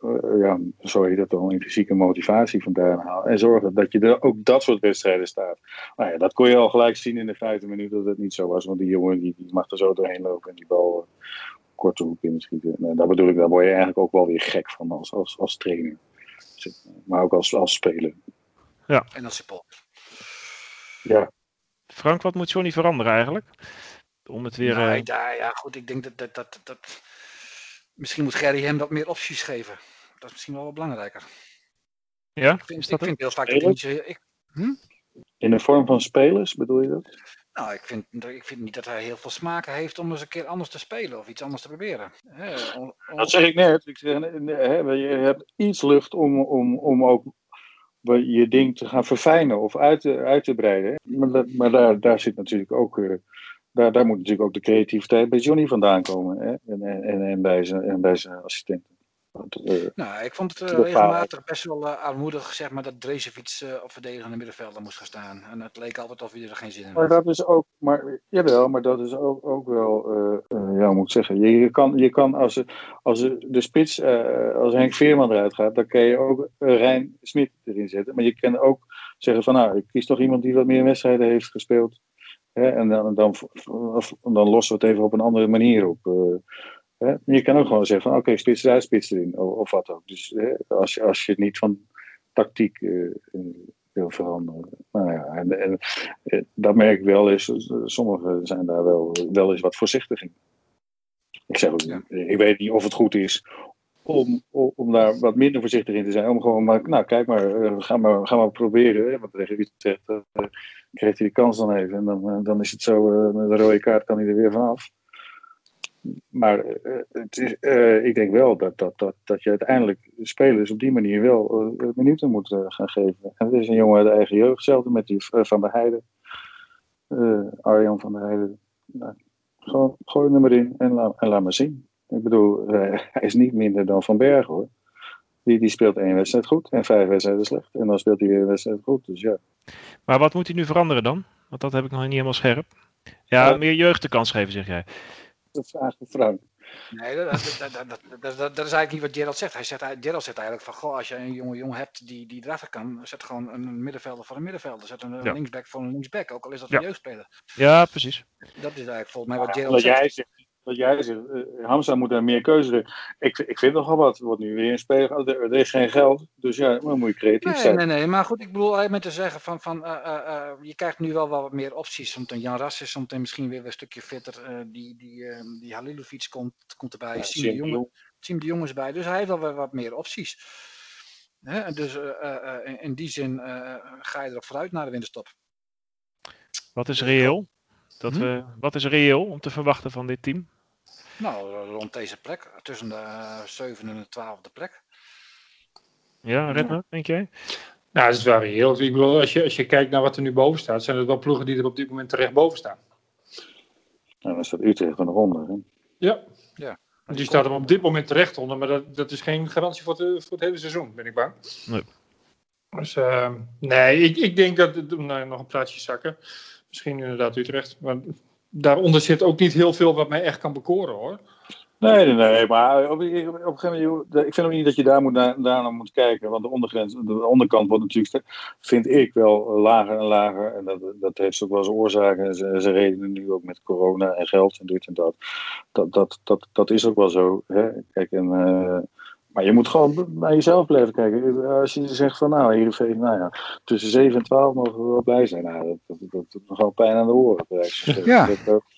uh, ja, sorry dat dan, intrinsieke motivatie vandaan halen. En zorgen dat je er ook dat soort wedstrijden staat. Nou ja, dat kon je al gelijk zien in de vijfde minuut dat het niet zo was. Want die jongen die, die mag er zo doorheen lopen en die bal korte hoek in schieten. En daar bedoel ik, daar word je eigenlijk ook wel weer gek van als, als, als trainer. Maar ook als, als speler. Ja. En als support. Ja. Frank, wat moet Johnny veranderen eigenlijk? Om het weer. Nee, uh... daar, ja, goed. Ik denk dat, dat, dat, dat. Misschien moet Gerry hem wat meer opties geven. Dat is misschien wel wat belangrijker. Ja? Ik vind, ik vind heel vaak dat. Ik, hm? In de vorm van spelers, bedoel je dat? Nou, ik vind, ik vind niet dat hij heel veel smaken heeft om eens een keer anders te spelen of iets anders te proberen. He, om, om... Dat zeg ik net. Ik zeg, je hebt iets lucht om, om, om ook je ding te gaan verfijnen of uit te, uit te breiden. Maar, dat, maar daar, daar zit natuurlijk ook. Uh, daar, daar moet natuurlijk ook de creativiteit bij Johnny vandaan komen. Hè? En, en, en, bij zijn, en bij zijn assistenten. Uh, nou, ik vond het uh, regelmatig best wel uh, armoedig, zeg maar, dat Drezefiets op verdedigende middenvelden moest gaan staan. En het leek altijd of hij er geen zin in had. Maar dat is ook, maar, jawel, maar dat is ook, ook wel, ja, moet ik zeggen. Je, je, kan, je kan als, als de spits, als Henk Veerman eruit gaat, dan kan je ook Rijn Smit erin zetten. Maar je kan ook zeggen van, nou, ik kies toch iemand die wat meer wedstrijden heeft gespeeld. Hè, en dan, dan, dan lossen we het even op een andere manier op. Hè? Je kan ook gewoon zeggen van oké, okay, spits eruit, spits erin. Of, of wat ook. Dus hè, als, je, als je niet van tactiek uh, wil veranderen. Nou ja, en, en uh, dat merk ik wel eens. Sommigen zijn daar wel, wel eens wat voorzichtig in. Ik zeg ook, ja. ik weet niet of het goed is om, om, om, daar wat minder voorzichtig in te zijn. Om gewoon maar, nou kijk maar, ga maar, ga maar proberen. Hè? Want tegen zegt, uh, krijgt hij de kans dan even. En dan, uh, dan is het zo, met een rode kaart kan hij er weer vanaf maar uh, het is, uh, ik denk wel dat, dat, dat, dat je uiteindelijk spelers op die manier wel uh, minuten moet gaan geven. En het is een jongen uit de eigen jeugd, hetzelfde met die Van der Heijden, Arjan van der Heijden. Nou, gewoon gooi hem erin en, la, en laat maar zien. Ik bedoel, hij is niet minder dan Van Bergen hoor. Die, die speelt één wedstrijd goed en vijf wedstrijden slecht. En dan speelt hij weer een wedstrijd goed, dus ja. Maar wat moet hij nu veranderen dan? Want dat heb ik nog niet helemaal scherp. Ja, meer jeugd de kans geven, zeg jij de vraag van Frank. Nee, dat, dat, dat, dat, dat, is eigenlijk niet wat Gerald zegt. Hij zegt, Gerald zegt eigenlijk van, goh, als je een jonge jongen hebt die, die erachter kan, zet gewoon een middenvelder voor een middenvelder. Zet een ja. linksback voor een linksback, ook al is dat een ja. jeugdspeler. Ja, precies. Dat is eigenlijk volgens mij wat Gerald ja, zegt. zegt. Wat jij zegt, uh, Hamza moet daar meer keuze ik, ik vind nogal wat. Er wordt nu weer een speler. Er, er, is geen geld. Dus ja, dan moet je creatief nee, zijn. Nee, nee, maar goed, ik bedoel alleen met te zeggen van, van uh, uh, je krijgt nu wel wat meer opties. Zometeen Jan Rassis, zometeen misschien weer een stukje fitter. die, die, die Halilovic komt, komt erbij. Ja, Siem de Jonge, Siem de Jongens bij. Dus hij heeft wel wat meer opties. Hè? Dus in, in, die zin ga je erop vooruit naar de winterstop. Wat is reëel? Dat hm? we, wat is reëel om te verwachten van dit team? Nou, rond deze plek, tussen de zevende en de twaalfde plek. Ja, Redmer, denk jij? Nou, dat is wel reëel. Ik bedoel, als je, als je kijkt naar wat er nu boven staat, zijn het wel ploegen die er op dit moment terecht boven staan. Nou, dan staat Utrecht er nog onder. Hè? Ja. ja. Die staat er op dit moment terecht onder, maar dat, dat is geen garantie voor het, voor het hele seizoen, ben ik bang. Nee. Dus uh, nee, ik, ik denk dat, nou, nog een plaatsje zakken. Misschien inderdaad Utrecht, maar daaronder zit ook niet heel veel wat mij echt kan bekoren hoor. Nee, nee, nee, maar op, een gegeven moment, ik vind ook niet dat je daar, moet, naar moet kijken. Want de, ondergrens, de onderkant wordt natuurlijk, vind ik, wel lager en lager. En dat, dat heeft ook wel zijn oorzaken. En ze redenen nu ook met corona en geld en dit en dat. Dat, dat, dat, dat is ook wel zo. Hè? Kijk, en, uh, maar je moet gewoon bij jezelf blijven kijken. Als je zegt van nou, Heerenveen, nou ja, tussen 7 en 12 mogen we wel blij zijn. Nou, dat, dat, dat doet gewoon pijn aan de oren. Ja,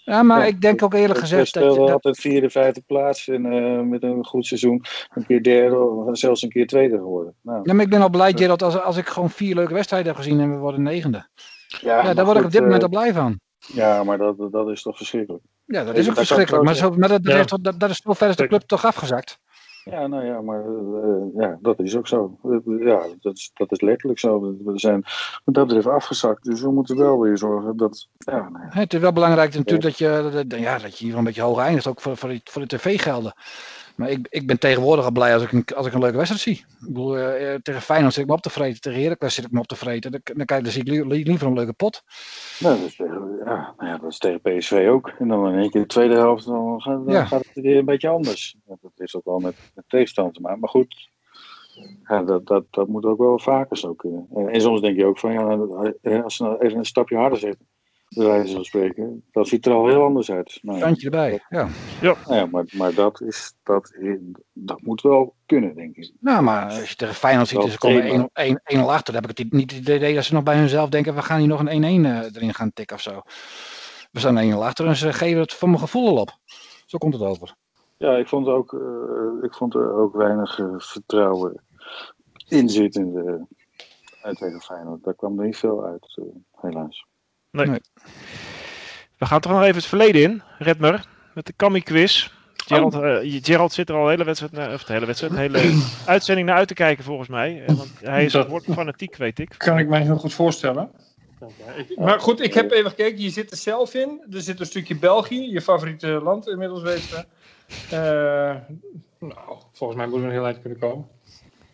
ja maar ik denk ook eerlijk gezegd... dat je altijd vierde, vijfde plaats en uh, met een goed seizoen een keer derde of zelfs een keer tweede geworden. Nou. Ja, maar ik ben al blij, Gerald, als, als ik gewoon vier leuke wedstrijden heb gezien en we worden negende. Ja, ja daar word ik op dit moment al blij van. Ja, maar dat, dat is toch verschrikkelijk. Ja, dat is ook verschrikkelijk. Maar, zo, maar dat, dat, heeft, dat, dat is zo ver is de club toch afgezakt. Ja, nou ja, maar uh, ja, dat is ook zo. Ja, dat is, dat is letterlijk zo. We zijn wat dat betreft afgezakt. Dus we moeten wel weer zorgen dat. Ja, nou ja. Het is wel belangrijk natuurlijk dat je, dat, ja, dat je hier een beetje hoog eindigt, ook voor, voor, voor de tv-gelden. Maar ik, ik ben tegenwoordig al blij als ik een, als ik een leuke wedstrijd zie. Ik bedoel, uh, tegen Feyenoord zit ik me op te vreten. Tegen Heracles zit ik me op te vreten. Dan, dan, kijk, dan zie ik li liever een leuke pot. Nou, dat, is tegen, ja, nou ja, dat is tegen PSV ook. En dan in één keer de tweede helft, dan gaat, dan ja. gaat het weer een beetje anders. Dat heeft ook wel met, met tegenstand te maken. Maar goed, ja, dat, dat, dat moet ook wel vaker zo kunnen. En soms denk je ook van, ja, als ze nou even een stapje harder zetten bij wijze van spreken. Dat ziet er al heel anders uit. Nou, Kantje erbij, ja. Ja, nou ja maar, maar dat, is, dat, dat moet wel kunnen, denk ik. Nou, maar als je tegen Feyenoord ziet, ze komen 1-0 achter. Dan heb ik het niet het idee dat ze nog bij hunzelf denken, we gaan hier nog een 1-1 uh, erin gaan tikken of zo. We staan 1-0 achter en ze geven het voor mijn gevoel al op. Zo komt het over. Ja, ik vond, ook, uh, ik vond er ook weinig uh, vertrouwen in zitten in de, uit tegen Feyenoord. Daar kwam er niet veel uit, helaas. Nee. nee. We gaan toch nog even het verleden in, Redmer, met de Kami quiz. Gerald, uh, Gerald zit er al de hele wedstrijd, of de hele wedstrijd, de hele [clears throat] uitzending naar uit te kijken volgens mij. Want hij is dat fanatiek, weet ik. Kan ik mij heel goed voorstellen. Maar goed, ik heb even gekeken. Je zit er zelf in. Er zit een stukje België, je favoriete land inmiddels weten. Uh, nou, volgens mij moeten we een heel eind kunnen komen.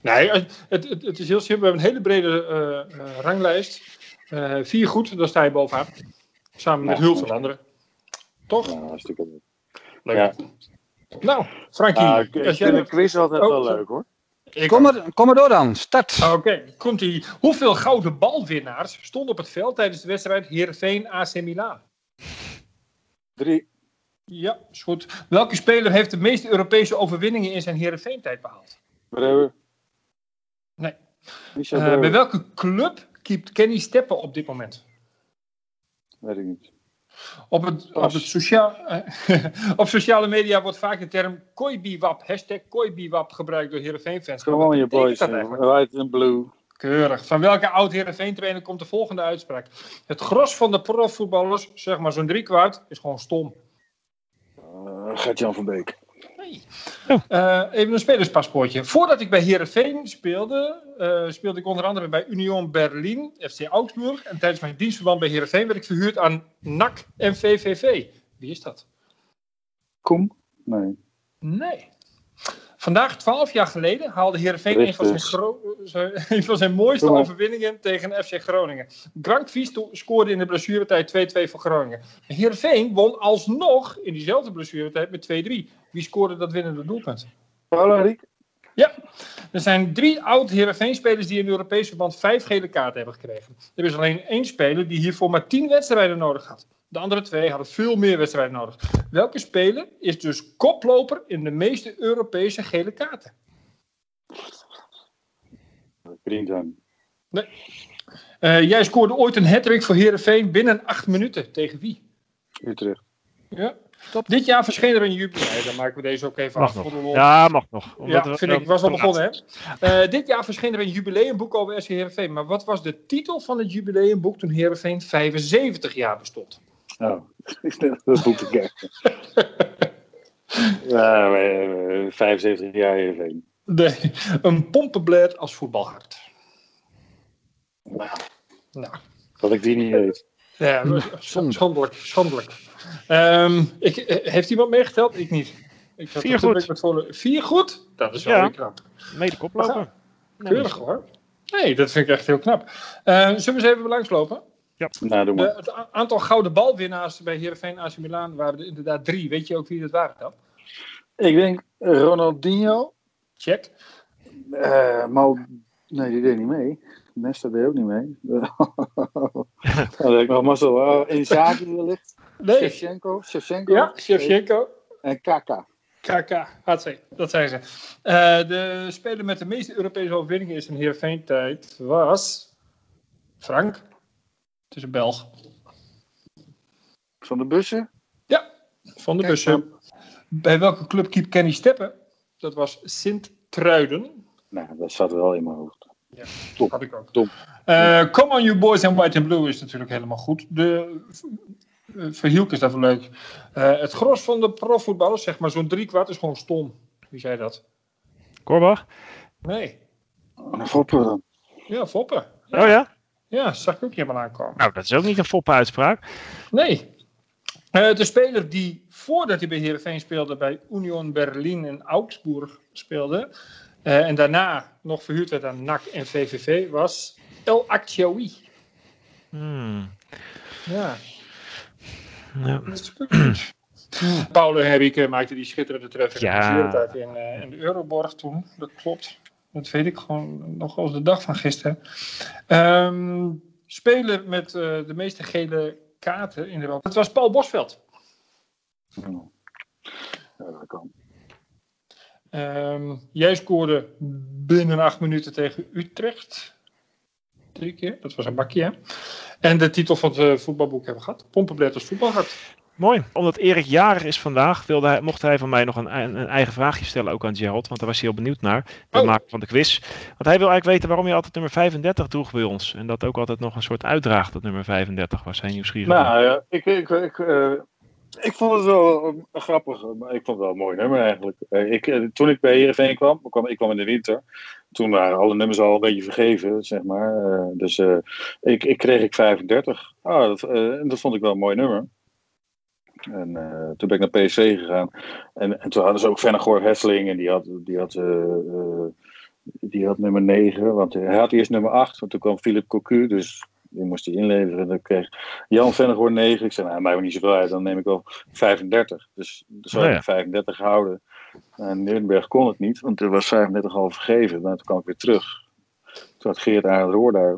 Nee, het, het, het, is heel simpel. We hebben een hele brede uh, uh, ranglijst. Uh, vier goed, dan sta je bovenaan. Samen met heel veel anderen. Toch? Ja, hartstikke leuk. Ja. Nou, Frankie. Uh, ik vind jij... de quiz altijd oh, wel leuk hoor. Kom maar, kom maar door dan, start. Oké, okay. komt ie. Hoeveel gouden balwinnaars stonden op het veld tijdens de wedstrijd Heerenveen AC Milan? Drie. Ja, is goed. Welke speler heeft de meeste Europese overwinningen in zijn Heerenveen-tijd behaald? Breuer. Nee. Uh, bij welke club keept Kenny Steppen op dit moment? Weet ik niet. Op, het, op, het sociaal, [laughs] op sociale media wordt vaak de term Koibiwap, hashtag Koibiwap gebruikt door Heerenveen-fans. Gewoon je boys, white and blue. Keurig. Van welke oud Heerenveen-trainer komt de volgende uitspraak? Het gros van de profvoetballers, zeg maar zo'n driekwart, is gewoon stom. Uh, Gert-Jan van Beek. Nee. Uh, even een spelerspaspoortje. Voordat ik bij Herenveen speelde, uh, speelde ik onder andere bij Union Berlin, FC Augsburg. En tijdens mijn dienstverband bij Herenveen werd ik verhuurd aan NAC en VVV. Wie is dat? Kom? Nee. Nee. Vandaag, twaalf jaar geleden, haalde Heerenveen een van, zijn [laughs] een van zijn mooiste overwinningen tegen FC Groningen. Grankvies scoorde in de blessuretijd 2-2 voor Groningen. Heerenveen won alsnog in diezelfde blessuretijd met 2-3. Wie scoorde dat winnende doelpunt? Paul Riek. Ja, er zijn drie oud Heerenveen-spelers die in Europees verband vijf gele kaarten hebben gekregen. Er is alleen één speler die hiervoor maar tien wedstrijden nodig had. De andere twee hadden veel meer wedstrijden nodig. Welke speler is dus koploper in de meeste Europese gele kaarten? Greentown. Nee. Uh, jij scoorde ooit een hat voor Herenveen binnen acht minuten. Tegen wie? Utrecht. Ja. Top. Dit jaar verscheen er een jubileum. Dan maken we deze ook even mag af. Nog. Ja, mag nog. Omdat ja, vind ik. was al begonnen, hè? Uh, dit jaar verscheen er een jubileumboek over SC Heerenveen. Maar wat was de titel van het jubileumboek toen Heerenveen 75 jaar bestond? Oh, dat boek te kijken. ja, 75 jaar Heerenveen. Nee, een pompenblad als voetbalhart. Nou, nou. Dat ik die niet weet. Ja, schandelijk. schandelijk. Um, ik, heeft iemand meegeteld? Ik niet. Ik Vier goed. Met Vier goed? Dat is wel ja. knap. Mede koploper. Keurig hoor. Nee, dat vind ik echt heel knap. Uh, zullen we eens even langslopen? Ja. Nou, doe maar. De, het aantal gouden balwinnaars bij Heerenveen AC Milan waren er inderdaad drie. Weet je ook wie dat waren dan? Ik denk Ronaldinho. Check. Eh Mal... Nee, die deed niet mee. Nesta deed ook niet mee. Dan denk ik nog Marcel. Oh, Inzaghi wellicht. Nee. Shevchenko. Shevchenko. Ja, Shevchenko. En Kaka. KK, HC, dat zijn ze. Eh, de speler met de meeste Europese overwinningen is in Heerenveen tijd was... Frank. Het is een Belg. Van de bussen. Ja, van de Kijk bussen. Bij welke club keep Kenny Steppen? Dat was Sint-Truiden. Nou, dat zat wel in mijn hoofd. Top. Had ik ook. Top. Eh, Come on you boys in white and blue is natuurlijk helemaal goed. De uh, Verhielk is dat wel leuk. Eh, het gros van de profvoetballers, zeg maar zo'n driekwart, is gewoon stom. Wie zei dat? Korbach? Nee. Een Foppen dan. Ja, Foppen. Oh ja? Ja, zag ik ook helemaal aankomen. Nou, dat is ook niet een foppe uitspraak. Nee. Eh, de speler die voordat hij bij Heerenveen speelde bij Union Berlin en Augsburg speelde. Eh, en daarna nog verhuurd werd aan NAC en VVV was El Actioui. Hmm. Ja, Ja. dat is ook goed. [clears throat] Paulo Henrique maakte die schitterende treffer Ja. in de tijd in, eh, in de Euroborg toen. Dat klopt. Dat weet ik gewoon nog als de dag van gisteren. Ehm speler met eh, de meeste gele kaarten in de wereld. Dat was Paul Bosveld. Ja, dat kan. Ehm, jij scoorde binnen acht minuten tegen Utrecht. Drie keer, dat was een bakje. Hè? En de titel van het eh, voetbalboek hebben we gehad. Pompenblad als voetbalhart. Mooi. Omdat Erik jarig is vandaag, wilde hij, mocht hij van mij nog een, een, eigen vraagje stellen ook aan Gerald. Want daar was hij heel benieuwd naar. De Oh. maker van de quiz. Want hij wil eigenlijk weten waarom je altijd nummer 35 droeg bij ons. En dat ook altijd nog een soort uitdraagt, dat nummer 35 was. Hij nieuwsgierig. Nou ja, ik, ik, ik, eh, ik vond het wel eh, grappig, maar ik vond het wel een mooi nummer eigenlijk. Eh, ik, eh, toen ik bij Heerenveen kwam, kwam, ik kwam in de winter, toen waren alle nummers al een beetje vergeven, zeg maar. Eh, dus eh, ik, ik kreeg ik 35. Ah, dat, eh, dat vond ik wel een mooi nummer. En eh, toen ben ik naar PSV gegaan. En, en toen hadden ze ook Vennegoor Hesseling en die had, die had, eh, eh, die had nummer 9. Want hij had eerst nummer 8, want toen kwam Philip Cocu, dus die moest hij inleveren. En dan kreeg Jan Vennegoor 9. Ik zei, nou, mij niet zoveel uit, dan neem ik wel 35. Dus zo Oh heb ja. ik 35 gehouden. En Nürnberg kon het niet, want er was 35 al vergeven. Nou, toen kwam ik weer terug. Toen had Geert roer daar.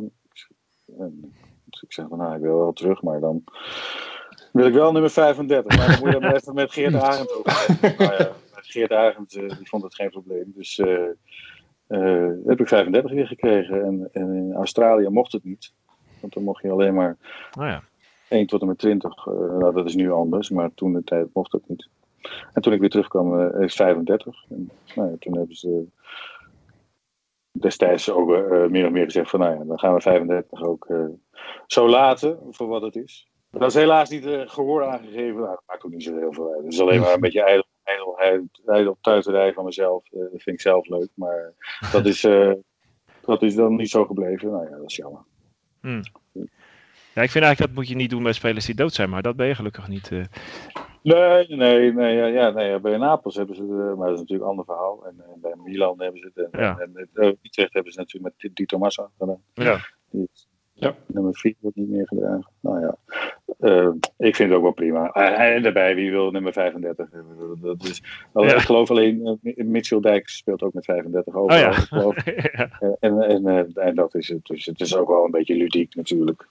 En, dus ik zeg van, nou, ik wil wel terug, maar dan wil ik wel nummer 35. Maar dan moet je dan even met Geert [laughs] Arend over. Nou ja, Geert Arend eh, die vond het geen probleem. Dus eh, heb ik 35 weer gekregen. En, en in Australië mocht het niet. Want dan mocht je alleen maar Nou ja. 1 tot en met 20. eh, nou, dat is nu anders, maar toen de tijd mocht het niet. En toen ik weer terugkwam, eh, is 35. En, nou ja, toen hebben ze destijds ook eh, meer of meer gezegd van, nou ja, dan gaan we 35 ook zo laten voor wat het is. Dat is helaas niet eh, gehoor aangegeven. Nou, dat maakt ook niet zo heel veel uit. Het is alleen maar een beetje ijdel, ijdelheid, ijdel tuiterij van mezelf. Dat vind ik zelf leuk, maar dat is, dat is dan niet zo gebleven. Nou ja, dat is jammer. Ja, ik vind eigenlijk dat moet je niet doen bij spelers die dood zijn. Maar dat ben je gelukkig niet. eh. Nee, nee, nee, ja, ja, nee, bij Napels hebben ze het, eh, maar dat is natuurlijk een ander verhaal. En, en bij Milan hebben ze het, en, Ja. en, en Utrecht hebben ze het natuurlijk met Di Tommaso gedaan. Ja. Die is- Ja. Nummer 4 wordt niet meer gedragen. Nou ja, Eh, ik vind het ook wel prima. En daarbij, wie wil nummer 35 hebben? Dat is, wel, Ja. Ik geloof alleen, eh, Mitchell Dijk speelt ook met 35 Oh overal. ja. geloof. [laughs] ja. En, en, eh, en dat is het. Dus het is ook wel een beetje ludiek natuurlijk.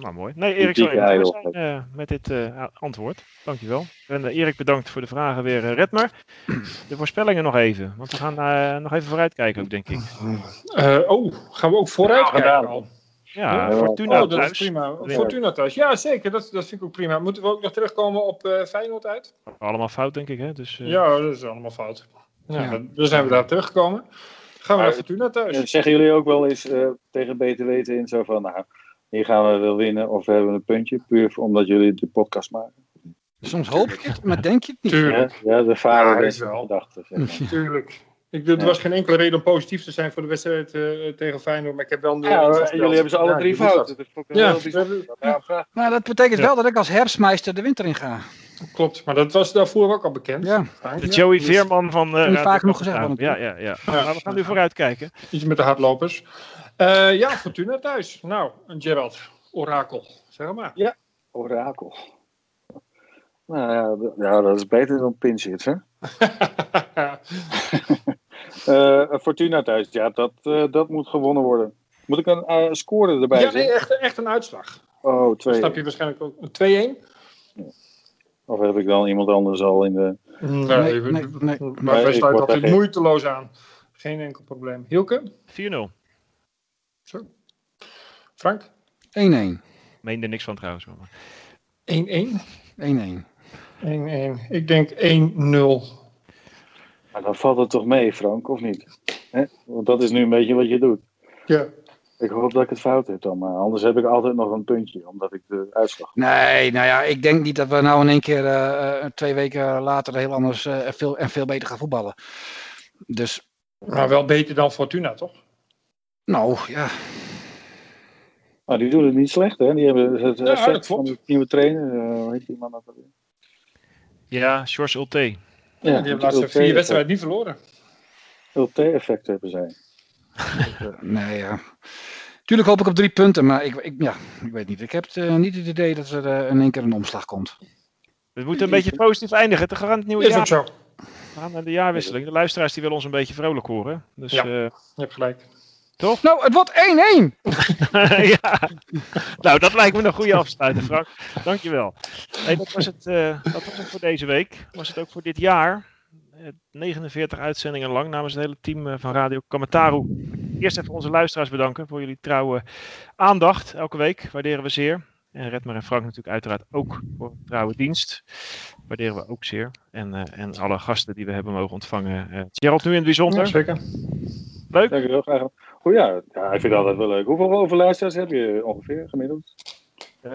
Maar mooi. Nee, Erik zou zijn eh, met dit eh, antwoord. Dankjewel. En Erik, bedankt voor de vragen weer. red maar. De voorspellingen nog even. Want we gaan eh, nog even vooruitkijken ook, denk ik. Eh, oh, gaan we ook vooruit Ja, kijken gedaan. al? Ja, Fortuna oh, dat thuis. is prima. Ja. Fortuna thuis. Ja, zeker. Dat, dat vind ik ook prima. Moeten we ook nog terugkomen op eh Feyenoord uit? Allemaal fout, denk ik. Hè? Dus, eh, Ja, dat is allemaal fout. Ja, Ja. Dan, zijn we daar teruggekomen. Gaan we naar Fortuna thuis. Eh, Zeggen jullie ook wel eens eh, tegen beter weten in zo van, nou, hier gaan we wel winnen of we hebben een puntje, puur omdat jullie de podcast maken? Soms hoop je het, maar denk je het niet. Tuurlijk, Ja, de vader Ja, ja, is wel. gedachte. Zeg maar. tuurlijk. Ik, er Ja. was geen enkele reden om positief te zijn voor de wedstrijd eh, tegen Feyenoord, maar ik heb wel een Ja, maar jullie hebben ze alle Ja, drie fout. dat. Dat Ja, heel. Ja. Maar dat betekent Ja. wel dat ik als herfstmeister de winter in ga. Klopt, maar dat was daarvoor ook al bekend. Ja. De Ja, Joey dus Veerman van... eh, Radio vaak genoeg gezegd Ja, ja, ja. Ja. Maar we gaan nu vooruitkijken. Iets met de hardlopers. Eh, ja, Fortuna thuis. Nou, een Gerald, orakel. Zeg maar. Orakel. Nou ja, ja, dat is beter dan pinchhits, hè? [laughs] Eh, Fortuna thuis, ja, dat, eh, dat moet gewonnen worden. Moet ik een eh, score erbij ja, zetten? nee, echt, echt een uitslag. Oh, Dat twee. snap je waarschijnlijk ook. Een 2-1? Of heb ik dan iemand anders al in de... Nee, Nee, we- nee, maar wij sluiten altijd moeiteloos aan. Geen enkel probleem. Hielke? 4-0. Zo. Frank? 1-1. Meende niks van trouwens. maar- 1-1? 1-1. 1-1. Ik denk 1-0. Maar dan valt het toch mee, Frank, of niet? Hè? Want dat is nu een beetje wat je doet. Ja. Ik hoop dat ik het fout heb dan, maar anders heb ik altijd nog een puntje, omdat ik de uitslag... Nee, nou ja, ik denk niet dat we nou in één keer eh, eh, twee weken later heel anders eh, en veel, en veel beter gaan voetballen. Dus, Maar wel beter dan Fortuna, toch? nou ja. Maar die doen het niet slecht, hè? Die hebben het Ja, effect dat van de nieuwe trainer. eh, hoe heet die man alweer? Ja, Sjors Ulte. Ja, die hebben de laatste vier wedstrijden niet verloren. LT-effect hebben zij. [laughs] Nee, ja. Tuurlijk hoop ik op drie punten, maar ik, ik, ja, ik weet niet. Ik heb het, eh, niet het idee dat er eh, in één keer een omslag komt. We moeten een beetje positief eindigen. Te gaan het nieuwe Is jaar. ook zo. We gaan naar de jaarwisseling. De luisteraars die willen ons een beetje vrolijk horen. Dus Ja. ja. Je hebt gelijk. Nou, het wordt 1-1! [laughs] ja. Nou, dat lijkt me een goede afsluiter, Frank. Dankjewel. Hey, dat, was het, eh, dat was het voor deze week. Was het ook voor dit jaar. Eh, 49 uitzendingen lang namens het hele team eh, van Radio Kamataru. Eerst even onze luisteraars bedanken voor jullie trouwe aandacht elke week. Waarderen we zeer. En Redmer en Frank natuurlijk uiteraard ook voor de trouwe dienst. Waarderen we ook zeer. En, eh, en alle gasten die we hebben mogen ontvangen. Eh Gerald nu in het bijzonder. Ja, zeker. Leuk. Dankjewel, graag ja, ja, ik vind het altijd wel leuk. Hoeveel overluisteraars heb je ongeveer gemiddeld? Eh,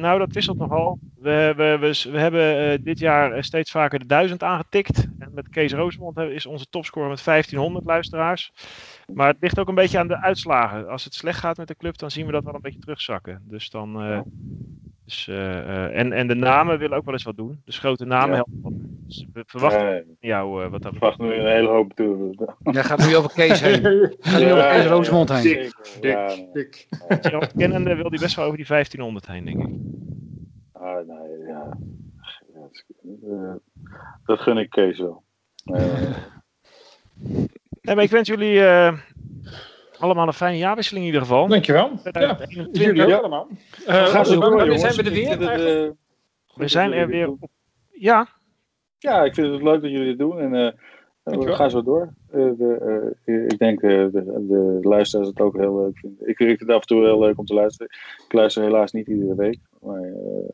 nou, dat wisselt nogal. We, we, we, we hebben eh, dit jaar eh, steeds vaker de 1000 aangetikt. En met Kees Roosmond is onze topscore met 1500 luisteraars. Maar het ligt ook een beetje aan de uitslagen. Als het slecht gaat met de club, dan zien we dat wel een beetje terugzakken. Dus dan. dus, en, en de namen willen ook wel eens wat doen. Dus grote namen Ja. helpen. Dus we verwachten Nee, jou eh, wat dat verwacht nu een hele hoop toe. Jij gaat nu over Kees heen. [laughs] Gaat nu over Kees Roosmond heen. Dik, Ja, dik. betreft. Kennende wil die best wel over die 1500 heen, denk ik. Ah, nee, ja. Ja, dat is- eh, Dat gun ik Kees wel. Nee, maar ik wens jullie eh, allemaal een fijne jaarwisseling in ieder geval. Dankjewel. Ja, 2021. jullie ook Ja. allemaal. Uh, zo door, jongens. zijn we er weer? We zijn er weer op. Ja, Ja, ik vind het leuk dat jullie dit doen. En eh, Dankjewel. ga zo door. Eh, de, eh, ik denk eh, de, de luisteraars het ook heel leuk vinden. Ik, vind het af en toe heel leuk om te luisteren. Ik luister helaas niet iedere week. Maar eh,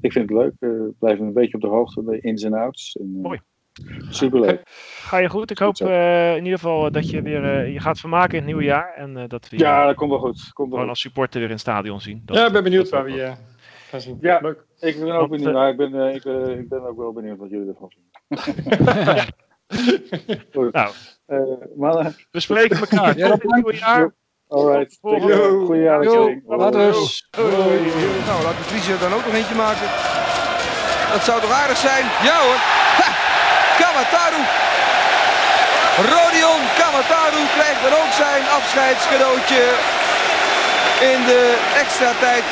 ik vind het leuk. Eh, Ik blijf een beetje op de hoogte, de ins en outs. En, eh, Mooi. Superleuk. ga je goed. Ik hoop eh, in ieder geval dat je weer eh, je gaat vermaken in het nieuwe jaar. En eh, dat we Ja, dat komt wel goed. Komt wel gewoon goed. als supporter weer in het stadion zien. Dat, Ja, ik ben benieuwd dat waar we gaan zien. Ja. Leuk. Ik ben ook Want, benieuwd. eh, Nou, ik, ben, eh, ik, eh, ik ben ook wel benieuwd wat jullie ervan vinden. [laughs] Goed. Nou. Eh, mannen, We spreken elkaar. Ja, Tot het nieuwe jaar. alright. Yo. Take care. Goeie jaaruitzending. Yo. Later. Nou, laat de Vriezer dan ook nog eentje maken. Dat zou toch aardig zijn? Ja hoor. Ha! Kamataru. Rodion Kamataru krijgt dan ook zijn afscheidscadeautje in de extra tijd